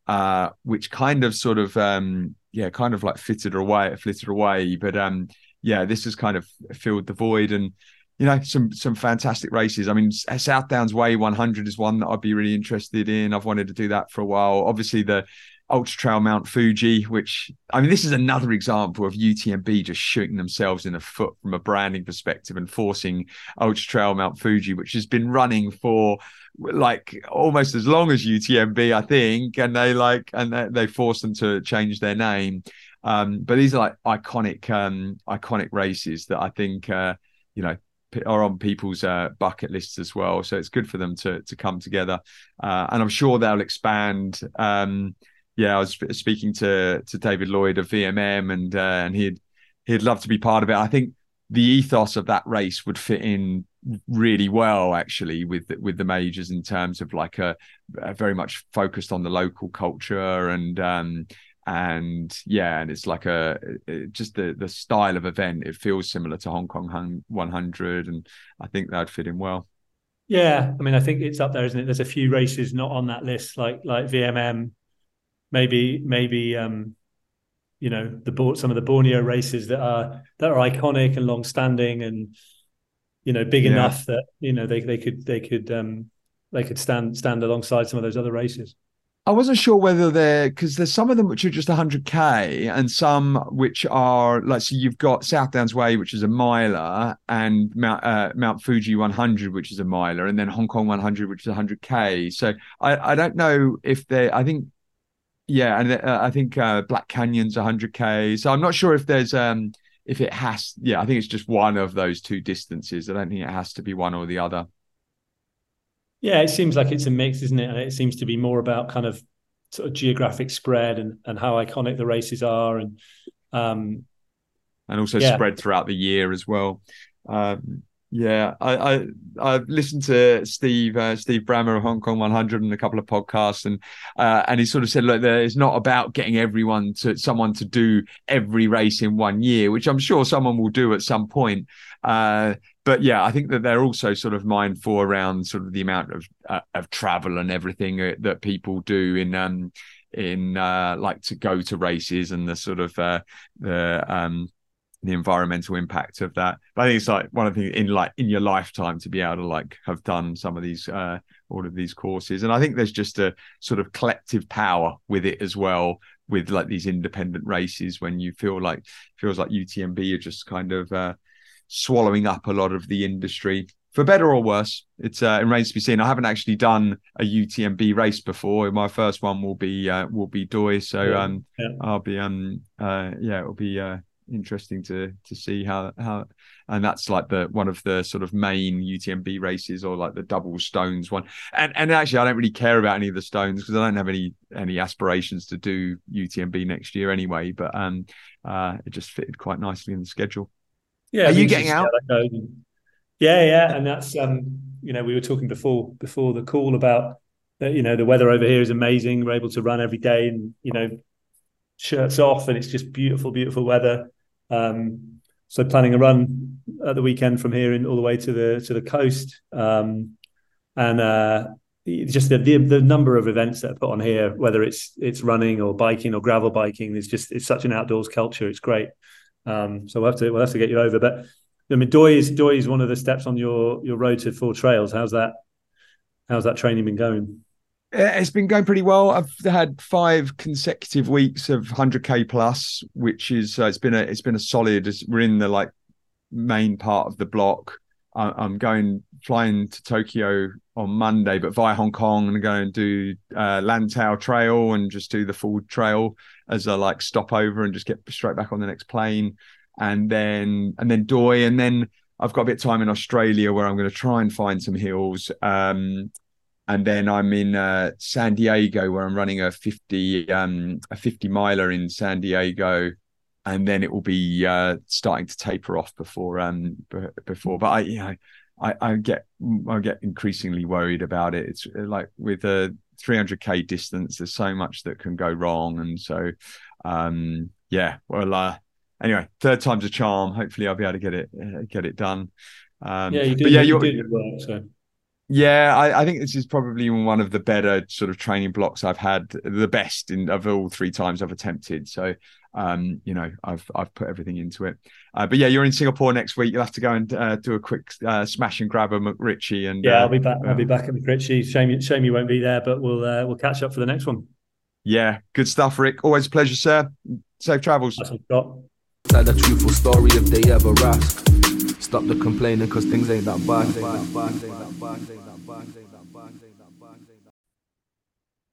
uh, which kind of sort of um, yeah, kind of like fitted away, flitted away. But um, yeah, this has kind of filled the void and you know some some fantastic races. I mean, South Downs Way 100 is one that I'd be really interested in. I've wanted to do that for a while. Obviously, the Ultra Trail Mount Fuji, which I mean, this is another example of UTMB just shooting themselves in the foot from a branding perspective and forcing Ultra Trail Mount Fuji, which has been running for like almost as long as UTMB, I think, and they like and they, they forced them to change their name. Um, but these are like iconic, um, iconic races that I think, uh, you know, are on people's uh, bucket lists as well. So it's good for them to to come together, uh, and I'm sure they'll expand. Um, yeah, I was speaking to to David Lloyd of VMM, and uh, and he'd he'd love to be part of it. I think the ethos of that race would fit in really well actually with with the majors in terms of like a, a very much focused on the local culture and um and yeah and it's like a it, just the the style of event it feels similar to hong kong 100 and i think that'd fit in well yeah i mean i think it's up there isn't it there's a few races not on that list like like vmm maybe maybe um you know the some of the Borneo races that are that are iconic and long standing and you know big yeah. enough that you know they they could they could um they could stand stand alongside some of those other races. I wasn't sure whether they're because there's some of them which are just 100k and some which are like so you've got South Downs Way which is a miler and Mount uh, Mount Fuji 100 which is a miler and then Hong Kong 100 which is 100k. So I I don't know if they I think yeah, and uh, I think uh, Black Canyon's 100k. So I'm not sure if there's um if it has. Yeah, I think it's just one of those two distances. I don't think it has to be one or the other. Yeah, it seems like it's a mix, isn't it? And it seems to be more about kind of sort of geographic spread and and how iconic the races are, and um, and also yeah. spread throughout the year as well. Um, yeah, I, I I've listened to Steve uh, Steve Brammar of Hong Kong 100 and a couple of podcasts, and uh, and he sort of said, look, it's not about getting everyone to someone to do every race in one year, which I'm sure someone will do at some point. Uh, but yeah, I think that they're also sort of mindful around sort of the amount of uh, of travel and everything uh, that people do in um in uh, like to go to races and the sort of uh, the um the environmental impact of that. But I think it's like one of the things in like in your lifetime to be able to like have done some of these uh all of these courses. And I think there's just a sort of collective power with it as well, with like these independent races when you feel like feels like UTMB are just kind of uh swallowing up a lot of the industry. For better or worse, it's uh, it remains to be seen. I haven't actually done a UTMB race before. My first one will be uh, will be Doi, so um, yeah. I'll be um uh yeah it'll be uh interesting to to see how how and that's like the one of the sort of main UTMB races or like the double stones one. And and actually I don't really care about any of the stones because I don't have any any aspirations to do UTMB next year anyway but um uh it just fitted quite nicely in the schedule. Yeah are you getting out? yeah yeah and that's um you know we were talking before before the call about that you know the weather over here is amazing. We're able to run every day and you know shirts off and it's just beautiful beautiful weather um, so planning a run at the weekend from here in all the way to the to the coast, um, and uh, just the, the, the number of events that are put on here, whether it's it's running or biking or gravel biking, it's just it's such an outdoors culture. It's great. Um, so we'll have to we'll have to get you over. But I mean, Doi is Doi is one of the steps on your your road to four trails. How's that? How's that training been going? It's been going pretty well. I've had five consecutive weeks of 100k plus, which is uh, it's been a it's been a solid. We're in the like main part of the block. I'm going flying to Tokyo on Monday, but via Hong Kong and go and do uh, Lantau Trail and just do the full trail as a like stopover and just get straight back on the next plane, and then and then Doi, and then I've got a bit of time in Australia where I'm going to try and find some hills. Um, and then I'm in uh, San Diego where I'm running a 50 um, a 50 miler in San Diego, and then it will be uh, starting to taper off before um before. But I you know I, I get I get increasingly worried about it. It's uh, like with a 300k distance, there's so much that can go wrong, and so um yeah, well uh, anyway, third time's a charm. Hopefully, I'll be able to get it uh, get it done. Um, yeah, you did. Yeah, you did work, so. Yeah, I, I, think this is probably one of the better sort of training blocks I've had, the best in of all three times I've attempted. So, um, you know, I've I've put everything into it. Uh, but yeah, you're in Singapore next week. You'll have to go and uh, do a quick uh, smash and grab a MacRitchie. And yeah, I'll be back. I'll be back at MacRitchie. Shame, shame you won't be there, but we'll uh, we'll catch up for the next one. Yeah, good stuff, Rick. Always a pleasure, sir. Safe travels. Like the truthful story if they ever ask. Stop the complaining, cause things ain't that bad.